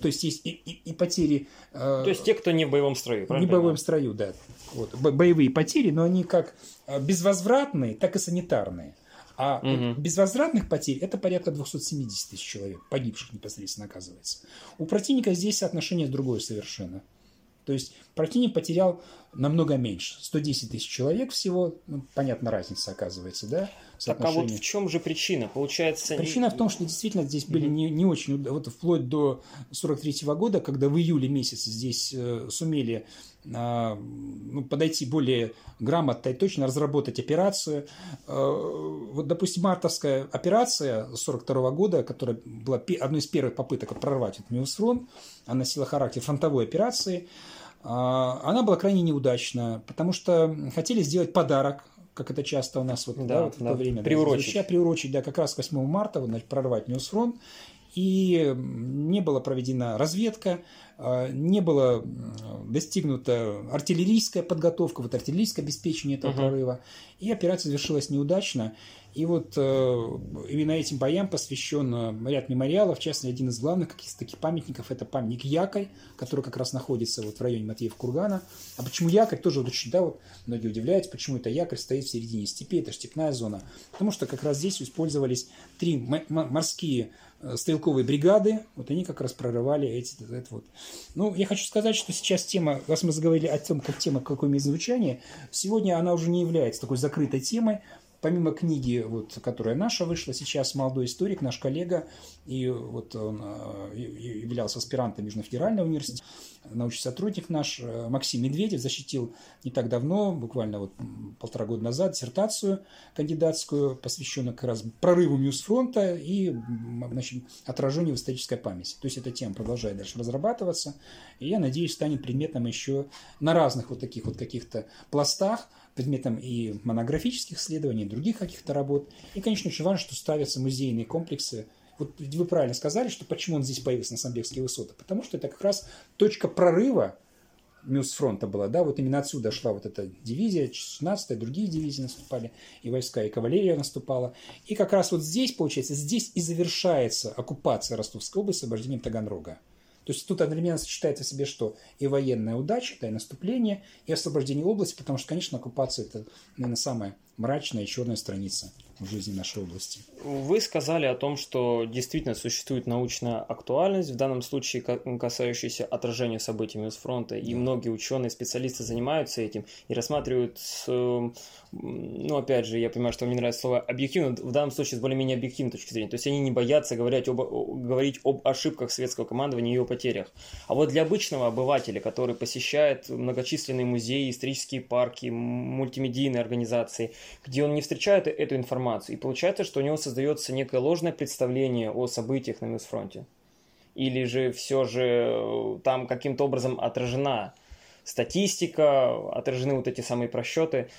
то есть есть и, и, и потери... Э, то есть те, кто не в боевом строю, правильно? Не в боевом строю, да. Вот, боевые потери, но они как э, безвозвратные, так и санитарные. А угу. безвозвратных потерь это порядка 270 тысяч человек, погибших непосредственно оказывается. У противника здесь соотношение другое совершенно. То есть противник потерял намного меньше. 110 тысяч человек всего. Ну, понятно, разница оказывается, да? Так а вот в чем же причина? Получается... Причина в том, что действительно здесь были не, не очень... Вот вплоть до 43 -го года, когда в июле месяце здесь э, сумели э, ну, подойти более грамотно и точно разработать операцию. Э, вот, допустим, мартовская операция 42 -го года, которая была одной из первых попыток прорвать этот Миусфронт, она носила характер фронтовой операции, э, она была крайне неудачна, потому что хотели сделать подарок как это часто у нас вот, да, да, вот в да. то время. Приурочить. Да, приурочить, да, как раз к 8 марта, вот, значит, прорвать Миус-фронт. И не была проведена разведка, а, не было достигнута артиллерийская подготовка, вот артиллерийское обеспечение этого uh-huh. прорыва. И операция завершилась неудачно. И вот э, именно этим боям посвящен э, ряд мемориалов, в частности, один из главных каких-то таких памятников – это памятник Якой, который как раз находится вот в районе Матвеев-Кургана. А почему Якорь? Тоже вот очень, да, вот многие удивляются, почему это Якорь стоит в середине степи, это степная зона. Потому что как раз здесь использовались три морские э, стрелковые бригады, вот они как раз прорывали эти, это вот. Ну, я хочу сказать, что сейчас тема, раз мы заговорили о том, как тема какое имеет звучание, сегодня она уже не является такой закрытой темой, помимо книги, вот, которая наша вышла сейчас, молодой историк, наш коллега, и вот он э, являлся аспирантом Южно-Федерального университета, научный сотрудник наш э, Максим Медведев защитил не так давно, буквально вот полтора года назад, диссертацию кандидатскую, посвященную как раз прорыву Ньюсфронта и значит, отражению в исторической памяти. То есть эта тема продолжает дальше разрабатываться, и я надеюсь, станет предметом еще на разных вот таких вот каких-то пластах, предметом и монографических исследований, и других каких-то работ. И, конечно, очень важно, что ставятся музейные комплексы. Вот вы правильно сказали, что почему он здесь появился на Самбекские высоты. Потому что это как раз точка прорыва Мюсфронта была, да, вот именно отсюда шла вот эта дивизия, 16-я, другие дивизии наступали, и войска, и кавалерия наступала. И как раз вот здесь, получается, здесь и завершается оккупация Ростовской области освобождением Таганрога. То есть тут одновременно сочетается в себе что? И военная удача, да, и наступление, и освобождение области, потому что, конечно, оккупация – это, наверное, самая мрачная и черная страница в жизни нашей области. Вы сказали о том, что действительно существует научная актуальность, в данном случае касающаяся отражения событий с фронта, и многие ученые, специалисты занимаются этим и рассматривают, ну, опять же, я понимаю, что мне нравится слово объективно, в данном случае с более-менее объективной точки зрения, то есть они не боятся говорить об, говорить об ошибках светского командования и о потерях. А вот для обычного обывателя, который посещает многочисленные музеи, исторические парки, мультимедийные организации, где он не встречает эту информацию. И получается, что у него создается некое ложное представление о событиях на Мьюсфронте. Или же все же э, там каким-то образом отражена статистика, отражены вот эти самые просчеты.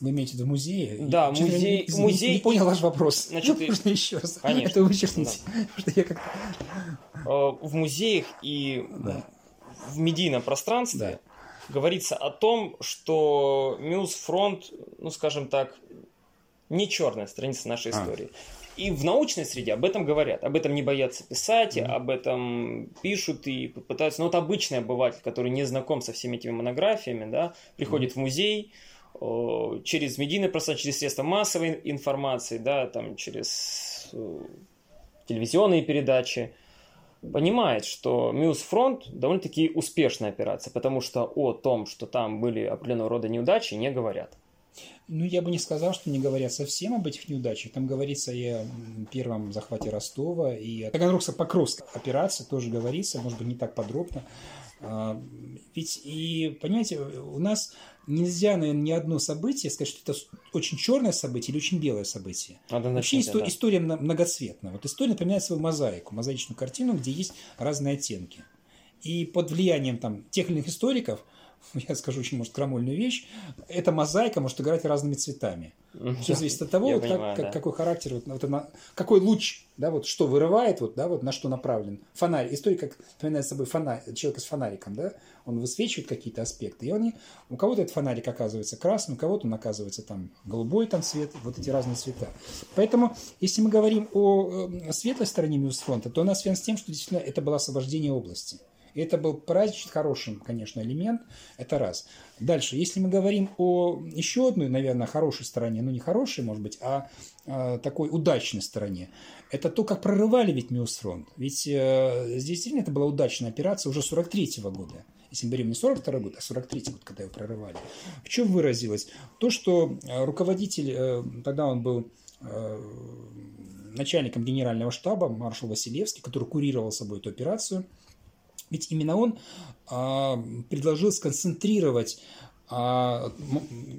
Вы имеете в виду музеи? Да, я, музей, не, музей. Не, понял ваш вопрос. Значит, Можно еще раз? Конечно. Это вычеркните. Да. я как э, в музеях и да. в медийном пространстве да говорится о том, что Мюс Фронт, ну скажем так, не черная страница нашей а. истории. И в научной среде об этом говорят, об этом не боятся писать, mm-hmm. об этом пишут и пытаются. Но вот обычный обыватель, который не знаком со всеми этими монографиями, да, приходит mm-hmm. в музей через медийное пространство, через средства массовой информации, да, там через э, телевизионные передачи, понимает, что Мьюз Фронт довольно-таки успешная операция, потому что о том, что там были определенного рода неудачи, не говорят. Ну, я бы не сказал, что не говорят совсем об этих неудачах. Там говорится и о первом захвате Ростова, и о Таганрогско-Покровской операции тоже говорится, может быть, не так подробно. А, ведь и, понимаете, у нас нельзя, наверное, ни одно событие сказать, что это очень черное событие или очень белое событие. Надо Вообще истор- да. история многоцветна. Вот история напоминает свою мозаику, мозаичную картину, где есть разные оттенки. И под влиянием там, тех или иных историков я скажу очень, может, крамольную вещь, эта мозаика может играть разными цветами. Все зависит от того, вот, понимаю, как, да. какой характер, вот, вот, на, какой луч, да, вот что вырывает, вот, да, вот на что направлен. Фонарь. История как напоминает собой фонарь, человек с фонариком, да, он высвечивает какие-то аспекты. И он, у кого-то этот фонарик оказывается красным, у кого-то он оказывается там голубой там цвет, вот эти разные цвета. Поэтому, если мы говорим о, о светлой стороне Миус-фронта, то она связана с тем, что действительно это было освобождение области. Это был праздничный, хороший, конечно, элемент. Это раз. Дальше, если мы говорим о еще одной, наверное, хорошей стороне, ну не хорошей, может быть, а, а такой удачной стороне, это то, как прорывали ведь Миус-фронт. Ведь э, действительно это была удачная операция уже 43 -го года. Если мы берем не 42 год, а 43 год, когда его прорывали. В чем выразилось? То, что э, руководитель, э, тогда он был э, начальником генерального штаба, маршал Василевский, который курировал собой эту операцию, ведь именно он а, предложил сконцентрировать а,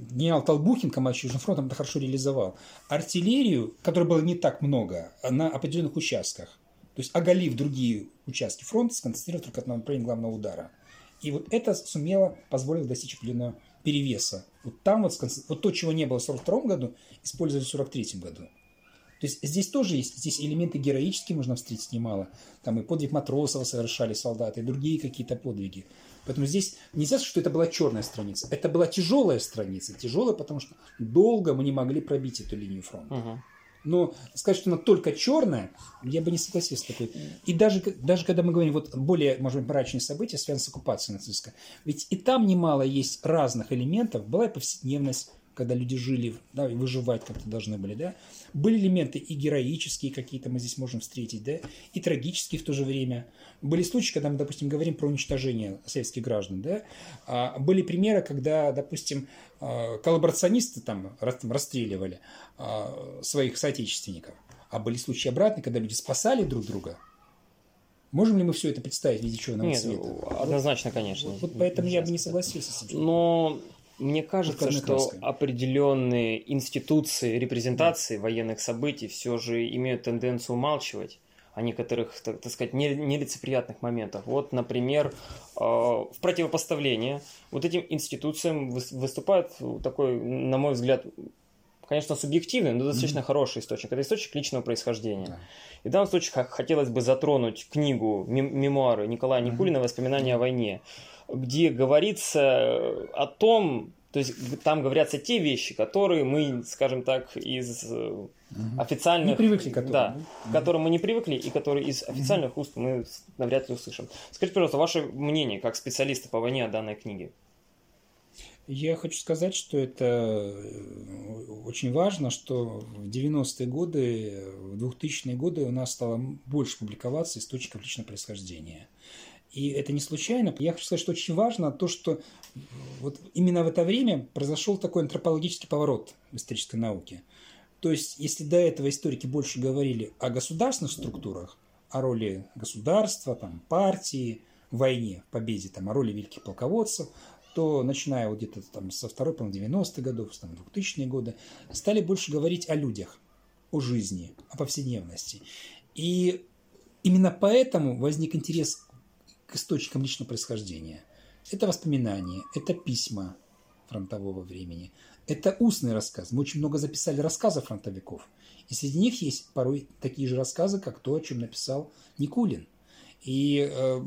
генерал Толбухин, командующий Южным фронтом, это хорошо реализовал. Артиллерию, которой было не так много, на определенных участках. То есть оголив другие участки фронта, сконцентрировать только на направлении главного удара. И вот это сумело, позволило достичь определенного перевеса. Вот там вот, вот то, чего не было в 1942 году, использовали в 1943 году. То есть здесь тоже есть, здесь элементы героические можно встретить немало. Там и подвиг Матросова совершали солдаты, и другие какие-то подвиги. Поэтому здесь нельзя сказать, что это была черная страница. Это была тяжелая страница. Тяжелая, потому что долго мы не могли пробить эту линию фронта. Угу. Но сказать, что она только черная, я бы не согласился с такой. И даже, даже когда мы говорим вот более, может быть, мрачные события, связанные с оккупацией нацистской, ведь и там немало есть разных элементов. Была и повседневность, когда люди жили, да, и выживать как-то должны были, да. Были элементы и героические какие-то мы здесь можем встретить, да, и трагические в то же время. Были случаи, когда мы, допустим, говорим про уничтожение советских граждан, да. А были примеры, когда, допустим, а, коллаборационисты там расстреливали а, своих соотечественников. А были случаи обратные, когда люди спасали друг друга, Можем ли мы все это представить в виде черного Нет, цвета? Однозначно, конечно. Вот, вот поэтому я бы не согласился с этим. Но мне кажется, что определенные институции репрезентации да. военных событий все же имеют тенденцию умалчивать о некоторых, так, так сказать, нелицеприятных моментах. Вот, например, э, в противопоставлении вот этим институциям выступает такой, на мой взгляд, конечно, субъективный, но достаточно mm-hmm. хороший источник. Это источник личного происхождения. Да. И в данном случае хотелось бы затронуть книгу, мемуары Николая Никулина «Воспоминания mm-hmm. о войне» где говорится о том, то есть там говорятся те вещи, которые мы, скажем так, из угу. официальных... Не привыкли к которым. Да, угу. к которым мы не привыкли и которые из официальных угу. уст мы навряд ли услышим. Скажите, пожалуйста, ваше мнение как специалиста по войне о данной книге? Я хочу сказать, что это э, очень важно, что в 90-е годы, в 2000-е годы у нас стало больше публиковаться источников личного происхождения. И это не случайно. Я хочу сказать, что очень важно то, что вот именно в это время произошел такой антропологический поворот в исторической науке. То есть, если до этого историки больше говорили о государственных структурах, о роли государства, там, партии, войне, победе, там, о роли великих полководцев, то начиная вот где-то там со второй половины 90-х годов, там, 2000-е годы, стали больше говорить о людях, о жизни, о повседневности. И именно поэтому возник интерес к источникам личного происхождения. Это воспоминания, это письма фронтового времени, это устный рассказ. Мы очень много записали рассказов фронтовиков. И среди них есть порой такие же рассказы, как то, о чем написал Никулин. И э,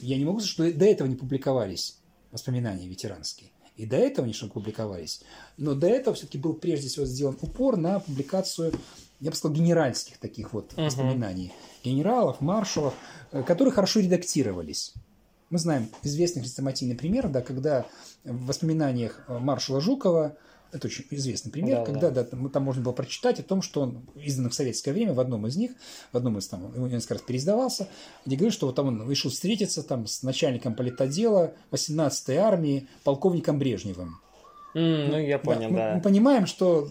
я не могу сказать, что до этого не публиковались воспоминания ветеранские. И до этого они что публиковались. Но до этого все-таки был прежде всего сделан упор на публикацию, я бы сказал, генеральских таких вот uh-huh. воспоминаний. Генералов, маршалов, Э, которые хорошо редактировались. Мы знаем известный хрестоматийный пример, да, когда в воспоминаниях э, маршала Жукова, это очень известный пример, да, когда да. Да, там, можно было прочитать о том, что он издан в советское время в одном из них, в одном из там, он несколько раз переиздавался, где говорит, что вот там он вышел встретиться там с начальником политотдела 18-й армии, полковником Брежневым. Mm, ну, я понял, да. да. Мы, мы понимаем, что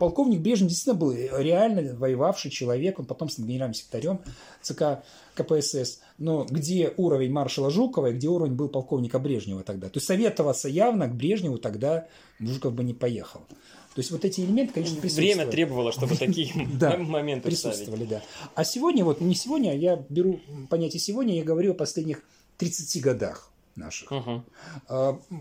полковник Брежнев действительно был реально воевавший человек, он потом стал генеральным секретарем ЦК КПСС, но где уровень маршала Жукова и где уровень был полковника Брежнева тогда. То есть советоваться явно к Брежневу тогда Жуков бы не поехал. То есть вот эти элементы, конечно, присутствовали. Время требовало, чтобы такие моменты присутствовали, да. А сегодня, вот не сегодня, я беру понятие сегодня, я говорю о последних 30 годах наших. Угу.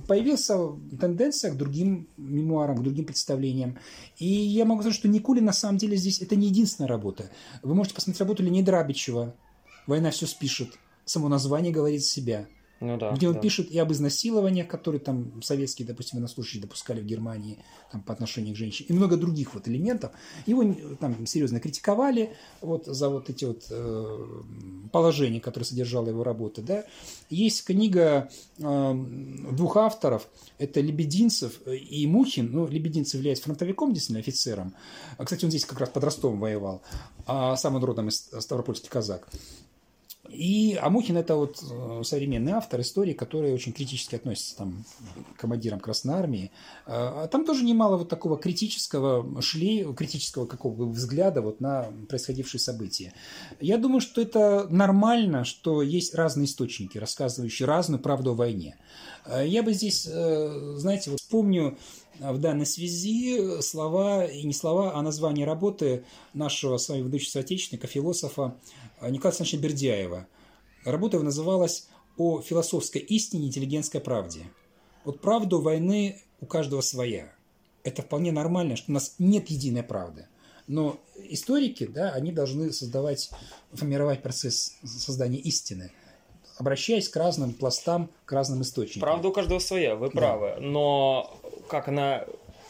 Появился тенденция к другим мемуарам, к другим представлениям. И я могу сказать, что Никулин на самом деле здесь это не единственная работа. Вы можете посмотреть работу Леонида Рабичева. «Война все спишет». Само название говорит себя. Ну да. где он да. пишет и об изнасилованиях, которые там советские, допустим, военнослужащие допускали в Германии там, по отношению к женщине, и много других вот элементов. Его там серьезно критиковали вот за вот эти вот э, положения, которые содержала его работа. Да. Есть книга э, двух авторов, это Лебединцев и Мухин. Ну, Лебединцев является фронтовиком, действительно, офицером. А, Кстати, он здесь как раз под Ростовом воевал, а сам он родом из Ставропольский казак. И Амухин это вот э, современный автор истории, который очень критически относится там, к командирам Красной Армии. А Там тоже немало вот такого критического шли, критического какого бы взгляда вот на происходившие события. Я думаю, что это нормально, что есть разные источники, рассказывающие разную правду о войне. А Я бы здесь, э, знаете, вот вспомню в данной связи слова, и не слова, а название работы нашего с вами выдающегося соотечественника, философа Николая Александровича Бердяева. Работа его называлась «О философской истине интеллигентской правде». Вот правду войны у каждого своя. Это вполне нормально, что у нас нет единой правды. Но историки, да, они должны создавать, формировать процесс создания истины, обращаясь к разным пластам, к разным источникам. Правда у каждого своя, вы правы. Но как она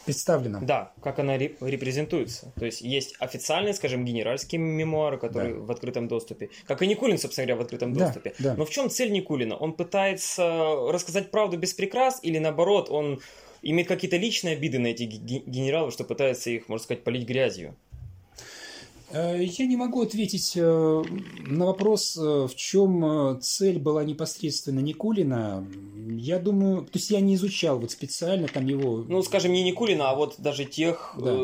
Представлена. Да, как она реп- репрезентуется. То есть есть официальные, скажем, генеральские мемуары, которые Да. в открытом доступе. Как и Никулин, собственно говоря, в открытом Да, доступе. да. Но в чем цель Никулина? Он пытается рассказать правду без прикрас или наоборот, он имеет какие-то личные обиды на этих ге- генералов, что пытается их, можно сказать, полить грязью? Э, Я не могу ответить э, на вопрос, э, в чем цель была непосредственно Никулина. Я думаю, то есть я не изучал вот специально там его... Ну, скажем, не Никулина, а вот даже тех Да.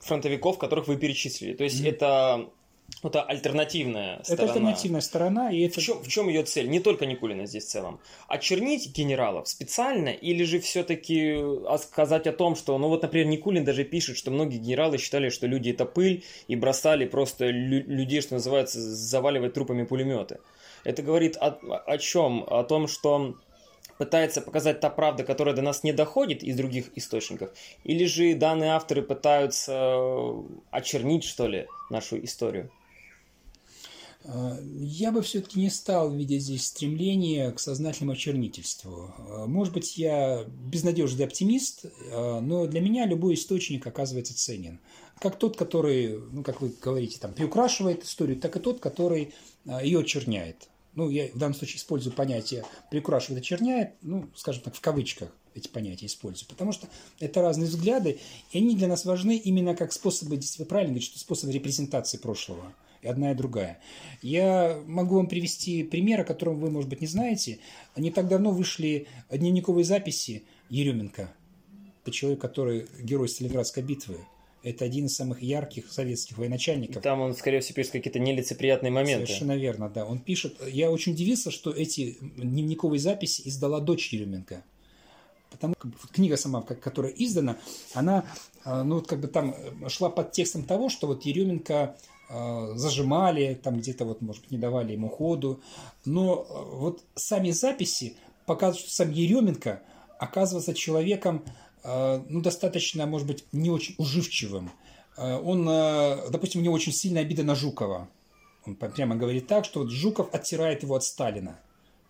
фронтовиков, которых вы перечислили. То есть Мгм. это, это альтернативная это сторона. альтернативная сторона, и это... В чем, в чем ее цель? Не только Никулина здесь в целом. Очернить генералов специально или же все-таки сказать о том, что, ну вот, например, Никулин даже пишет, что многие генералы считали, что люди это пыль и бросали просто лю- людей, что называется, заваливать трупами пулеметы. Это говорит о, о чем? О том, что пытается показать та правда, которая до нас не доходит из других источников, или же данные авторы пытаются очернить, что ли, нашу историю? Э, Я бы все-таки не стал видеть здесь стремление к сознательному очернительству. Э, Может быть, я безнадежный оптимист, э, но для меня любой источник оказывается ценен. Как тот, который, ну, как вы говорите, там, приукрашивает историю, так и тот, который ее очерняет. Ну, я в данном случае использую понятие приукрашивает, очерняет, ну, скажем так, в кавычках эти понятия использую, потому что это разные взгляды, и они для нас важны именно как способы, действительно, правильно говорите, что способы репрезентации прошлого и одна и другая. Я могу вам привести пример, о котором вы, может быть, не знаете. Не так давно вышли дневниковые записи Еременко. Это человек, который герой Сталинградской битвы. Это один из самых ярких советских военачальников. Там он, скорее всего, пишет какие-то нелицеприятные моменты. Совершенно верно, да. Он пишет. Я очень удивился, что эти дневниковые записи издала дочь Еременко. Потому как книга сама, которая издана, она, э, ну, вот как бы там шла под текстом того, что вот Еременко зажимали, там где-то вот, может быть, не давали ему ходу. Но э, вот сами записи показывают, что сам Еременко оказывается человеком, э, ну, достаточно, может быть, не очень уживчивым. Он, допустим, у него очень сильная обида на Жукова. Он прямо говорит так, что вот Жуков оттирает его от Сталина.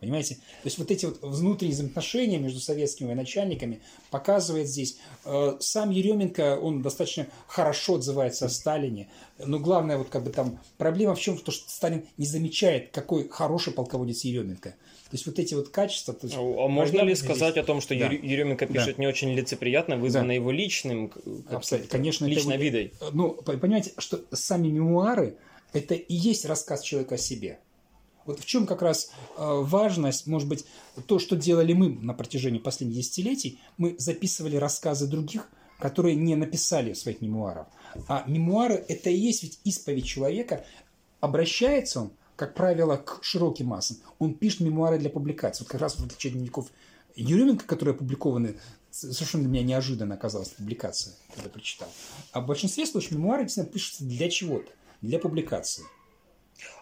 Понимаете? То есть вот эти вот внутренние взаимоотношения между советскими военачальниками показывает здесь. Э, Сам Еременко, он достаточно хорошо отзывается о Сталине. Но главное, вот как бы там проблема в чем? То, что Сталин не замечает, какой хороший полководец Еременко. То есть вот эти вот качества... то есть А можно ли проблема здесь- сказать о том, что Да. Ере- Еременко Да. пишет не очень лицеприятно, вызвано Да. его личным, Абсолютно. Конечно, это личной вот- обидой? Ну, по- понимаете, что сами мемуары – это и есть рассказ человека о себе. Вот в чем как раз э, важность, может быть, то, что делали мы на протяжении последних десятилетий, мы записывали рассказы других, которые не написали своих мемуарах. А мемуары – это и есть ведь исповедь человека. Обращается он, как правило, к широким массам. Он пишет мемуары для публикации. Вот как раз в отличие от дневников Еременко, которые опубликованы, совершенно для меня неожиданно оказалась публикация, когда прочитал. А в большинстве случаев мемуары действительно пишутся для чего-то, для публикации.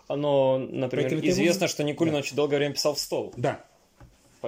Но, например, Поэтому это известно, его- что Никулин Да. очень долгое время писал в стол. Да.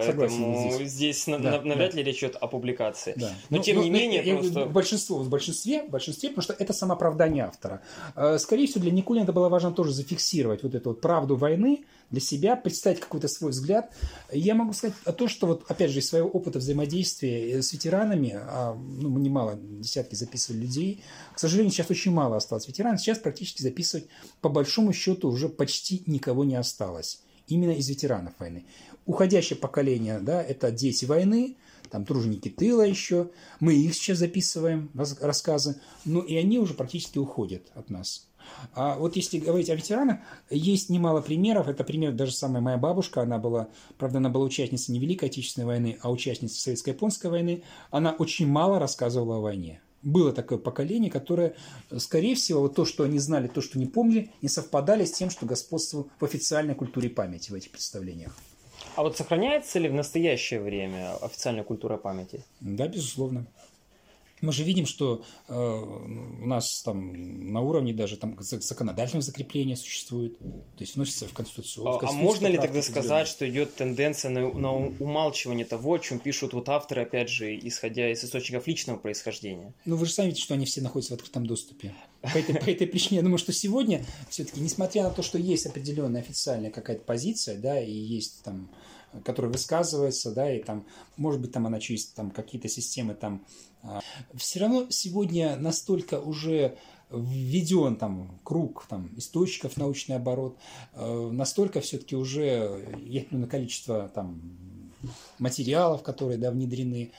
Поэтому здесь да, навряд ли речь идет о публикации. Да. Но ну, тем ну, не менее, я, просто... В большинство, в большинстве, в большинстве, потому что это самооправдание автора. Э, скорее всего, для Никулина это было важно тоже зафиксировать вот эту вот правду войны для себя, представить какой-то свой взгляд. Я могу сказать то, что вот, опять же, из своего опыта взаимодействия с ветеранами, а, ну, мы немало, десятки записывали людей, к сожалению, сейчас очень мало осталось ветеранов, сейчас практически записывать по большому счету уже почти никого не осталось именно из ветеранов войны. Уходящее поколение, да, это дети войны, там труженики тыла еще, мы их сейчас записываем, рассказы, ну и они уже практически уходят от нас. А вот если говорить о ветеранах, есть немало примеров. Это пример даже самая моя бабушка. Она была, правда, она была участницей не Великой Отечественной войны, а участницей Советско-японской войны. Она очень мало рассказывала о войне. Было такое поколение, которое, скорее всего, вот то, что они знали, то, что не помнили, не совпадали с тем, что господствовало в официальной культуре памяти в этих представлениях. А вот сохраняется ли в настоящее время официальная культура памяти? Да, безусловно. Мы же видим, что э, у нас там на уровне даже там законодательного закрепления существует, то есть вносится в Конституцию. А, в а можно ли тогда сказать, что идет тенденция на, на умалчивание того, о чем пишут вот авторы, опять же, исходя из источников личного происхождения? Ну, вы же сами видите, что они все находятся в открытом доступе. По этой, по этой причине, я думаю, что сегодня все-таки, несмотря на то, что есть определенная официальная какая-то позиция, да, и есть там которая высказывается, да, и там, может быть, там она через там какие-то системы там а, все равно сегодня настолько уже введен там круг там, источников научный оборот, э, настолько все-таки уже на количество там, материалов, которые да, внедрены,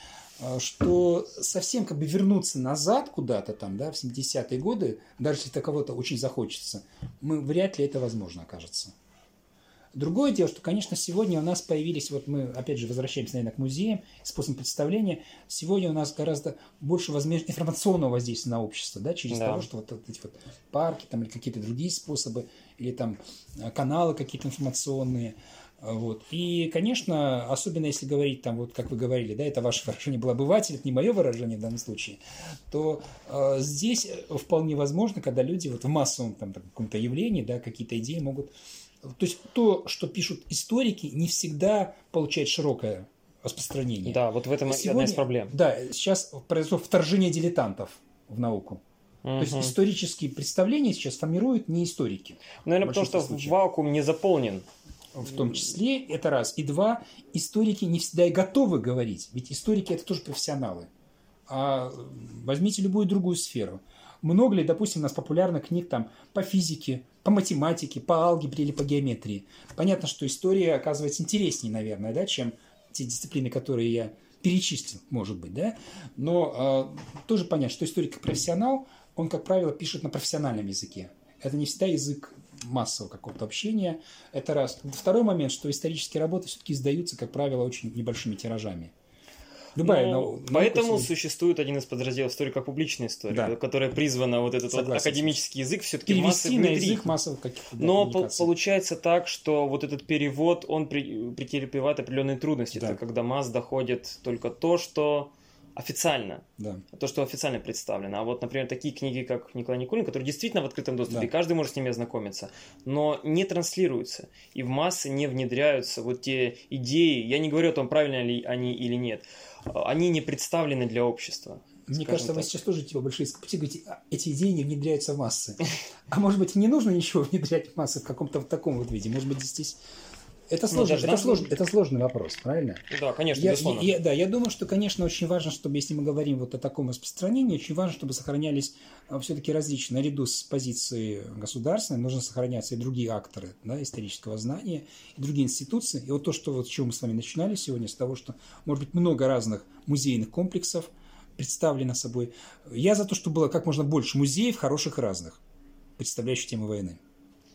что совсем как бы вернуться назад куда-то там, да, в 70-е годы, даже если кого-то очень захочется, мы, вряд ли это возможно окажется. Другое дело, что, конечно, сегодня у нас появились, вот мы, опять же, возвращаемся, наверное, к музеям, способ представления. Сегодня у нас гораздо больше возможностей информационного воздействия на общество, да, через да. того, что вот, вот эти вот парки там или какие-то другие способы, или там э, каналы какие-то информационные. Вот. И, конечно, особенно если говорить, там, вот как вы говорили, да, это ваше выражение был обыватель, это не мое выражение в данном случае, то э, здесь вполне возможно, когда люди вот в массовом там, каком-то явлении, да, какие-то идеи могут то есть то, что пишут историки, не всегда получает широкое распространение. Да, вот в этом Сегодня, одна из проблем. Да, сейчас произошло вторжение дилетантов в науку. Угу. То есть исторические представления сейчас формируют не историки. Наверное, потому что случаев. вакуум не заполнен. В том числе, это раз. И два, историки не всегда и готовы говорить. Ведь историки это тоже профессионалы. А возьмите любую другую сферу. Много ли, допустим, у нас популярных книг там по физике, по математике, по алгебре или по геометрии? Понятно, что история оказывается интереснее, наверное, да, чем те дисциплины, которые я перечислил, может быть, да. Но э, тоже понятно, что историк профессионал, он, как правило, пишет на профессиональном языке. Это не всегда язык массового какого-то общения. Это раз. Второй момент, что исторические работы все-таки издаются, как правило, очень небольшими тиражами. Любая ну, нау- Поэтому наука существует один из подразделов истории как публичная история, да. которая призвана вот этот вот академический язык все-таки массово внедрить. язык массовых каких-то Но по- получается так, что вот этот перевод, он при- претерпевает определенные трудности. Да. Это когда масс доходит только то, что официально. Да. То, что официально представлено. А вот, например, такие книги, как Николай Никулин, которые действительно в открытом доступе, да. каждый может с ними ознакомиться, но не транслируются. И в массы не внедряются вот те идеи. Я не говорю о том, правильно ли они или нет они не представлены для общества. Мне кажется, так. вы сейчас тоже типа большие говорите, «А, эти идеи не внедряются в массы. А может быть, не нужно ничего внедрять в массы в каком-то в таком вот виде? Может быть, здесь это, ну, сложно, это, сложно, это сложный вопрос, правильно? Да, конечно, я, я, да, я думаю, что, конечно, очень важно, чтобы, если мы говорим вот о таком распространении, очень важно, чтобы сохранялись а, все-таки различные, наряду с позицией государственной, нужно сохраняться и другие акторы да, исторического знания, и другие институции. И вот то, что вот, с чего мы с вами начинали сегодня, с того, что, может быть, много разных музейных комплексов представлено собой. Я за то, чтобы было как можно больше музеев, хороших разных, представляющих тему войны.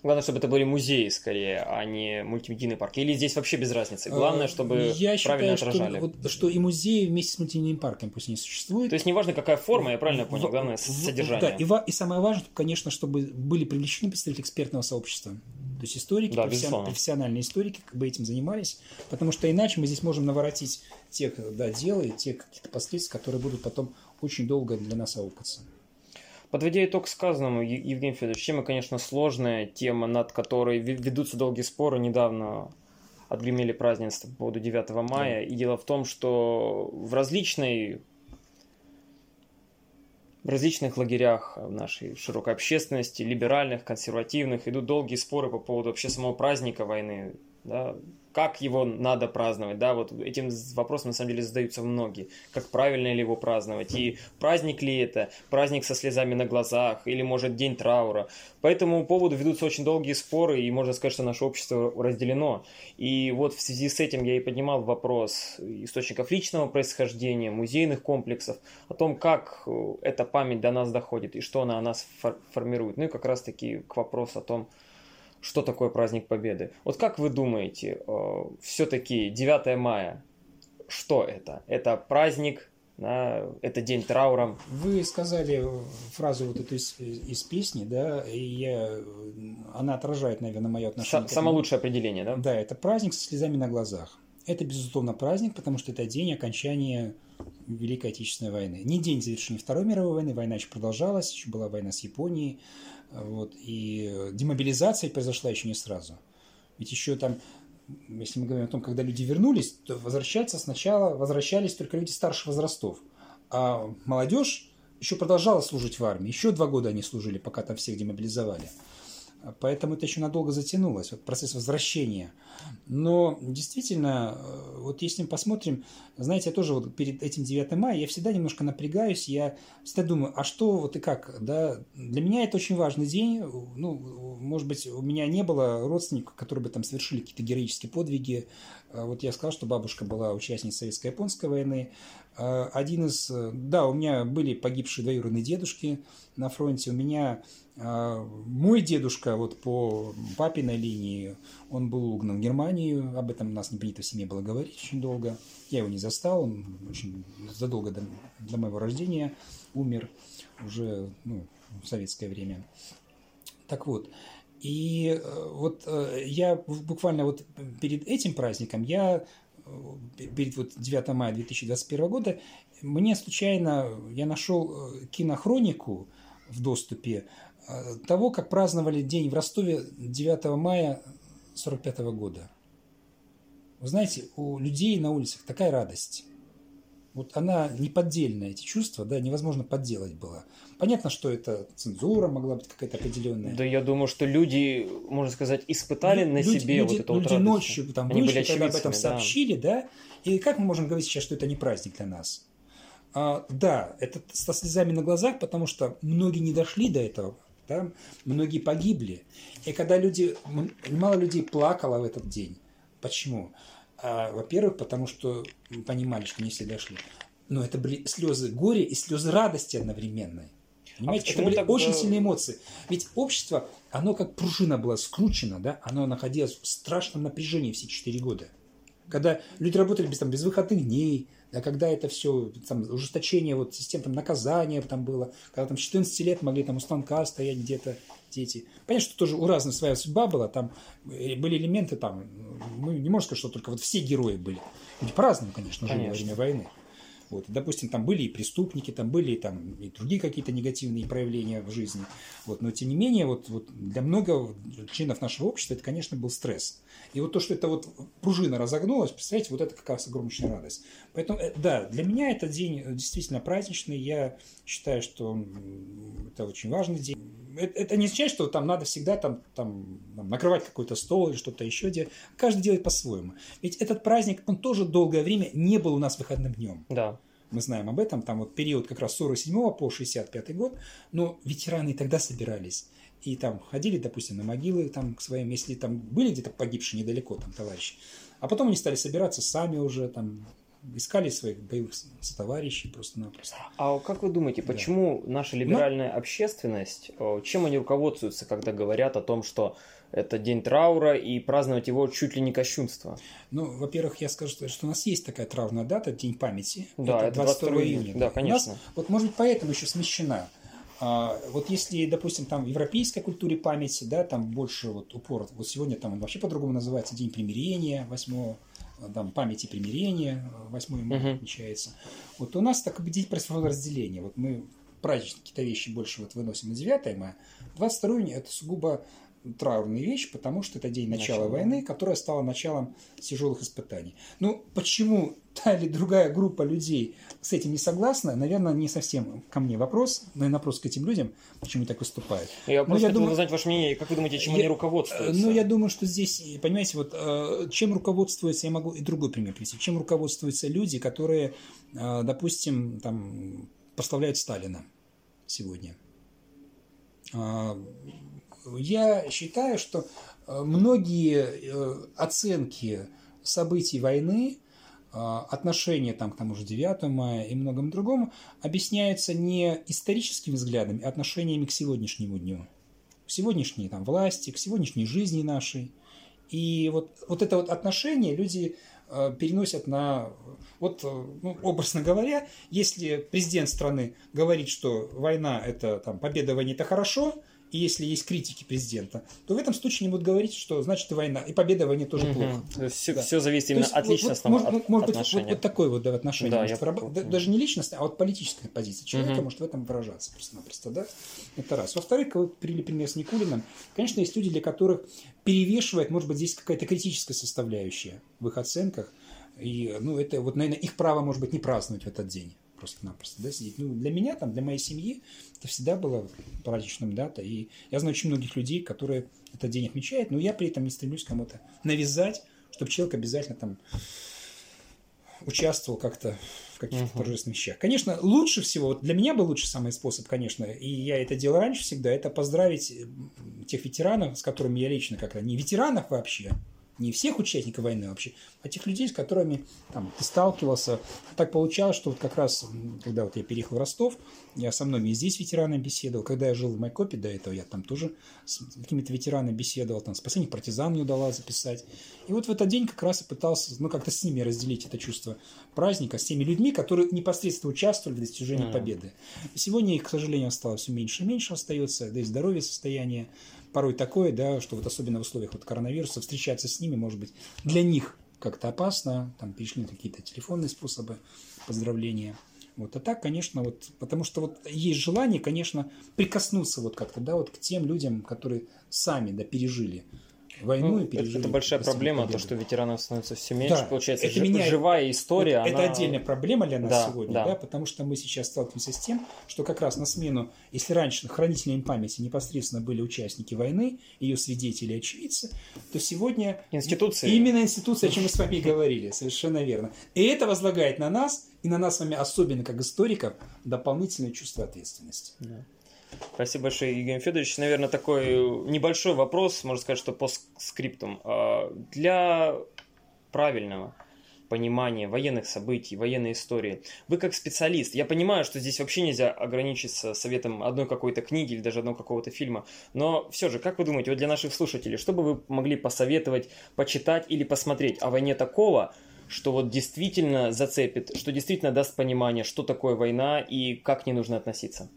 Главное, чтобы это были музеи скорее, а не мультимедийный парк. Или здесь вообще без разницы. Главное, чтобы я правильно считаю, отражали. Что, вот, что и музеи вместе с мультимедийным парком пусть не существуют. То есть неважно, какая форма, я правильно понял, главное содержание. Да, и, и самое важное, конечно, чтобы были привлечены представители экспертного сообщества. То есть историки, да, профессион, профессиональные историки как бы этим занимались, потому что иначе мы здесь можем наворотить тех да, дел и те какие-то последствия, которые будут потом очень долго для нас аукаться. Подводя итог сказанному, Евгений Федорович, тема, конечно, сложная, тема, над которой ведутся долгие споры. Недавно отгремели празднества по поводу 9 мая. Да. И дело в том, что в различной в различных лагерях нашей широкой общественности, либеральных, консервативных, идут долгие споры по поводу вообще самого праздника войны. Да? Как его надо праздновать, да, вот этим вопросом на самом деле задаются многие, как правильно ли его праздновать, и праздник ли это, праздник со слезами на глазах, или может день траура. По этому поводу ведутся очень долгие споры, и можно сказать, что наше общество разделено. И вот в связи с этим я и поднимал вопрос источников личного происхождения, музейных комплексов, о том, как э, эта память до нас доходит, и что она о нас формирует. Ну и как раз таки к вопросу о том, что такое праздник Победы. Вот как вы думаете, э, все-таки 9 мая, что это? Это праздник, да, это день траура. Вы сказали фразу вот эту из, из песни, да, и я, она отражает, наверное, мое отношение. С, самое лучшее определение, да? Да, это праздник со слезами на глазах. Это, безусловно, праздник, потому что это день окончания Великой Отечественной войны. Не день завершения Второй мировой войны, война еще продолжалась, еще была война с Японией, вот, и демобилизация произошла еще не сразу. Ведь еще там, если мы говорим о том, когда люди вернулись, то возвращаться сначала возвращались только люди старших возрастов. А молодежь еще продолжала служить в армии. Еще два года они служили, пока там всех демобилизовали. Поэтому это еще надолго затянулось, вот процесс возвращения. Но действительно, э, вот если мы посмотрим, знаете, я тоже вот перед этим 9 мая, я всегда немножко напрягаюсь, я всегда думаю, а что вот и как, да, для меня это очень важный день, ну, может быть, у меня не было родственников, которые бы там совершили какие-то героические подвиги, а вот я сказал, что бабушка была участницей Советско-японской войны, один из, да, у меня были погибшие двоюродные дедушки на фронте, у меня а, мой дедушка вот по папиной линии, он был угнан в Германию, об этом у нас не принято в семье было говорить очень долго. Я его не застал, он очень задолго до, до моего рождения умер уже ну, в советское время. Так вот, и э, вот э, я буквально вот перед этим праздником, я э, перед вот 9 мая 2021 года, мне случайно, я нашел кинохронику в доступе Э, того, как праздновали день в Ростове 9 мая 1945 года. Вы знаете, у людей на улицах такая радость. Вот она неподдельная, эти чувства, да, невозможно подделать было. Понятно, что это цензура могла быть какая-то определенная. Да, я думаю, что люди, можно сказать, испытали Лю- на люди, себе люди, вот эту Люди вот ночью там Они вышли, когда об этом сообщили, да. да. И как мы можем говорить сейчас, что это не праздник для нас? А, да, это со слезами на глазах, потому что многие не дошли до этого да? Многие погибли. И когда люди, мало людей плакало в этот день. Почему? А, во-первых, потому что понимали, что не все дошли. Но это были слезы горя и слезы радости одновременно. Понимаете, а это были очень сильные эмоции. Ведь общество, оно как пружина было скручено, да? оно находилось в страшном напряжении все четыре года. Когда люди работали без, там, без выходных дней, а когда это все, там, ужесточение вот, систем там, наказания там было, когда там 14 лет могли там у станка стоять где-то дети. Понятно, что тоже у разных своя судьба была, там э, были элементы, там, мы не можем сказать, что только вот все герои были. Люди по-разному, конечно, жили конечно. во время войны. Вот. Допустим, там были и преступники, там были там, и другие какие-то негативные проявления в жизни. Вот. Но тем не менее, вот, вот для многих членов нашего общества это, конечно, был стресс. И вот то, что это вот пружина разогнулась, представляете, вот это как раз огромная радость. Поэтому, э, да, для меня этот день действительно праздничный. Я считаю, что это очень важный день. Это, это не означает, что там надо всегда там, там, накрывать какой-то стол или что-то еще делать. Каждый делает по-своему. Ведь этот праздник, он тоже долгое время не был у нас выходным днем. Да. Мы знаем об этом, там вот период как раз с 47 по 65 год, но ветераны и тогда собирались. И там ходили, допустим, на могилы там к своим, если там были где-то погибшие недалеко там товарищи. А потом они стали собираться сами уже там искали своих боевых сотоварищей просто-напросто. А как вы думаете, почему да. наша либеральная Но... общественность, чем они руководствуются, когда говорят о том, что это день траура и праздновать его чуть ли не кощунство? Ну, во-первых, я скажу, что у нас есть такая траурная дата, День памяти. Да, это 22, 22 июня. Да, конечно. У нас, вот, может быть, поэтому еще смещена. А, вот если, допустим, там в европейской культуре памяти, да, там больше вот упор, вот сегодня там он вообще по-другому называется День примирения, 8 там, памяти примирения, 8 мая uh-huh. отмечается. Вот у нас так бы день разделение. Вот мы праздничные какие-то вещи больше вот выносим на 9 мая, 22 это сугубо траурная вещь, потому что это день начала Начало. войны, которая стала началом тяжелых испытаний. Ну, почему та или другая группа людей с этим не согласна, наверное, не совсем ко мне вопрос, но и вопрос к этим людям, почему так выступают. Я но просто я думаю, узнать ваше мнение, как вы думаете, чем я, они руководствуются? Ну, я думаю, что здесь, понимаете, вот э, чем руководствуются, я могу и другой пример привести, чем руководствуются люди, которые, э, допустим, там, прославляют Сталина сегодня. Я считаю, что э, многие э, оценки событий войны, э, отношения там, к тому же 9 мая и многому другому объясняются не историческими взглядами, а отношениями к сегодняшнему дню. К сегодняшней там, власти, к сегодняшней жизни нашей. И вот, вот это вот отношение люди переносят на, вот, ну, образно говоря, если президент страны говорит, что война это там победа в войне это хорошо, и если есть критики президента, то в этом случае не будут говорить, что значит и война, и победа в войне тоже угу. плохо. Все, да. все зависит именно есть, от личностного вот, может, может быть, вот, вот такое вот да, отношение. Да, может, да, даже не личностное, а вот политическая позиция человека угу. может в этом выражаться просто-напросто. Да? Это раз. Во-вторых, вы привели пример с Никулиным. Конечно, есть люди, для которых перевешивает, может быть, здесь какая-то критическая составляющая в их оценках. И, ну, это вот, наверное, их право, может быть, не праздновать в этот день просто-напросто, да, сидеть. Ну, для меня, там, для моей семьи это всегда было праздничным дата. И я знаю очень многих людей, которые этот день отмечают, но я при этом не стремлюсь кому-то навязать, чтобы человек обязательно там участвовал как-то в каких-то uh-huh. торжественных вещах. Конечно, лучше всего, вот для меня был лучший самый способ, конечно, и я это делал раньше всегда, это поздравить тех ветеранов, с которыми я лично как-то, не ветеранов вообще, не всех участников войны вообще, а тех людей, с которыми там, ты сталкивался. Так получалось, что вот как раз, когда вот я переехал в Ростов, я со многими здесь ветеранами беседовал. Когда я жил в Майкопе до этого, я там тоже с какими-то ветеранами беседовал. Там с последних партизан мне удалось записать. И вот в этот день как раз и пытался, ну, как-то с ними разделить это чувство праздника, с теми людьми, которые непосредственно участвовали в достижении mm-hmm. победы. Сегодня их, к сожалению, осталось все меньше и меньше остается, да и здоровье, состояние порой такое, да, что вот особенно в условиях вот коронавируса встречаться с ними может быть для них как-то опасно, там перешли какие-то телефонные способы поздравления. Вот, а так, конечно, вот, потому что вот есть желание, конечно, прикоснуться вот как-то, да, вот к тем людям, которые сами, да, пережили войну ну, и пережили. Это большая проблема, то, что ветеранов становится все меньше. Да, Получается, это меня... живая история. Вот она... Это отдельная проблема для нас да, сегодня, да. да, потому что мы сейчас сталкиваемся с тем, что как раз на смену, если раньше хранителями памяти непосредственно были участники войны, ее свидетели, очевидцы, то сегодня институции. Именно институции, о чем мы с вами говорили, совершенно верно. И это возлагает на нас и на нас с вами особенно как историков дополнительное чувство ответственности. Да. Спасибо большое, Евгений Федорович. Наверное, такой небольшой вопрос, можно сказать, что по скриптам. А, для правильного понимания военных событий, военной истории. Вы как специалист, я понимаю, что здесь вообще нельзя ограничиться советом одной какой-то книги или даже одного какого-то фильма, но все же, как вы думаете, вот для наших слушателей, что бы вы могли посоветовать, почитать или посмотреть о войне такого, что вот действительно зацепит, что действительно даст понимание, что такое война и как к ней нужно относиться?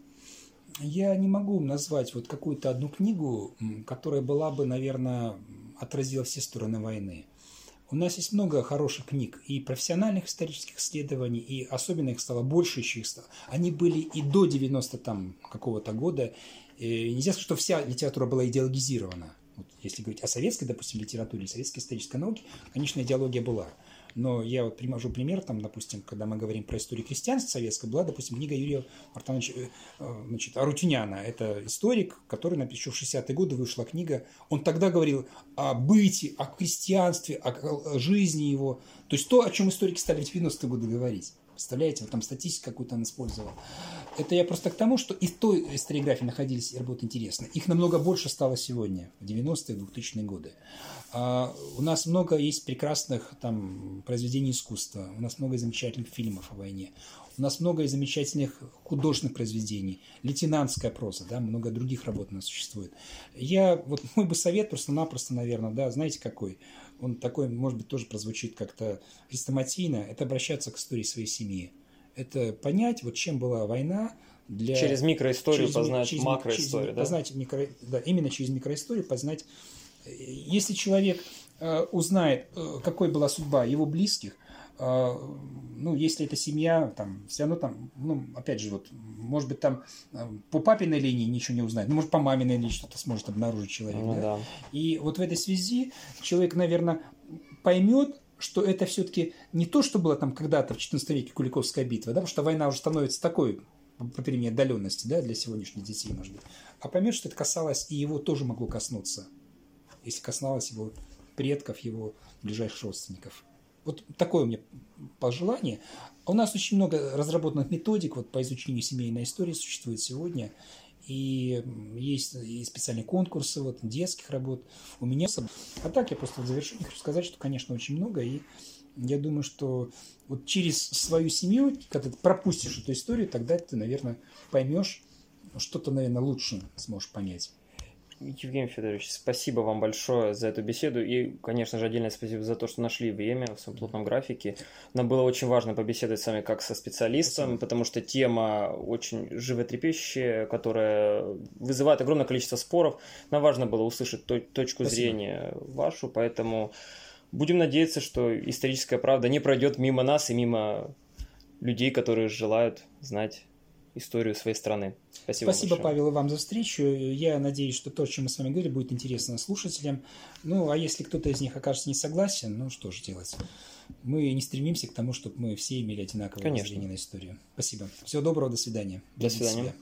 Я не могу назвать вот какую-то одну книгу, которая была бы, наверное, отразила все стороны войны. У нас есть много хороших книг и профессиональных исторических исследований, и особенно их стало больше еще их стало. Они были и до 90 там какого-то года. И нельзя сказать, что вся литература была идеологизирована. Вот если говорить о советской, допустим, литературе, советской исторической науке, конечно, идеология была. Но я вот привожу пример, там, допустим, когда мы говорим про историю крестьянства советской, была, допустим, книга Юрия Артановича э, э, значит, Арутюняна. Это историк, который написал в 60-е годы вышла книга. Он тогда говорил о быте, о крестьянстве, о жизни его. То есть то, о чем историки стали в 90-е годы говорить. Представляете, вот там статистику какую-то он использовал. Это я просто к тому, что и в той историографии находились работы интересные. Их намного больше стало сегодня, в 90-е, 2000-е годы. А у нас много есть прекрасных там произведений искусства, у нас много замечательных фильмов о войне, у нас много замечательных художественных произведений, лейтенантская проза, да, много других работ у нас существует. Я, вот мой бы совет просто-напросто, наверное, да, знаете какой – он такой, может быть, тоже прозвучит как-то хрестоматийно, это обращаться к истории своей семьи. Это понять, вот чем была война, для... Через микроисторию через, познать через, макроисторию, через, да? Познать микро... да? Именно через микроисторию познать... Если человек э, узнает, э, какой была судьба его близких, э, ну, если это семья, там, все равно там, ну, опять же, вот, может быть, там э, по папиной линии ничего не узнает, ну, может, по маминой линии что-то сможет обнаружить человек, ну, да? да? И вот в этой связи человек, наверное, поймет, что это все-таки не то, что было там когда-то в 14 веке Куликовская битва, да, потому что война уже становится такой по причине отдаленности, да, для сегодняшних детей, может быть, а поймет, что это касалось и его тоже могло коснуться, если касалось его предков, его ближайших родственников. Вот такое у меня пожелание. У нас очень много разработанных методик вот, по изучению семейной истории существует сегодня. И есть и специальные конкурсы вот, детских работ. У меня... А так я просто в завершении хочу сказать, что, конечно, очень много. И я думаю, что вот через свою семью, когда ты пропустишь эту историю, тогда ты, наверное, поймешь, что-то, наверное, лучше сможешь понять. Евгений Федорович, спасибо вам большое за эту беседу и, конечно же, отдельное спасибо за то, что нашли время в своем плотном графике. Нам было очень важно побеседовать с вами как со специалистом, спасибо. потому что тема очень животрепещущая, которая вызывает огромное количество споров. Нам важно было услышать точку спасибо. зрения вашу, поэтому будем надеяться, что историческая правда не пройдет мимо нас и мимо людей, которые желают знать историю своей страны. Спасибо, Спасибо Павел, и вам за встречу. Я надеюсь, что то, о чем мы с вами говорили, будет интересно слушателям. Ну, а если кто-то из них окажется не согласен, ну, что же делать? Мы не стремимся к тому, чтобы мы все имели одинаковое Конечно. на историю. Спасибо. Всего доброго, до свидания. До свидания. Себя.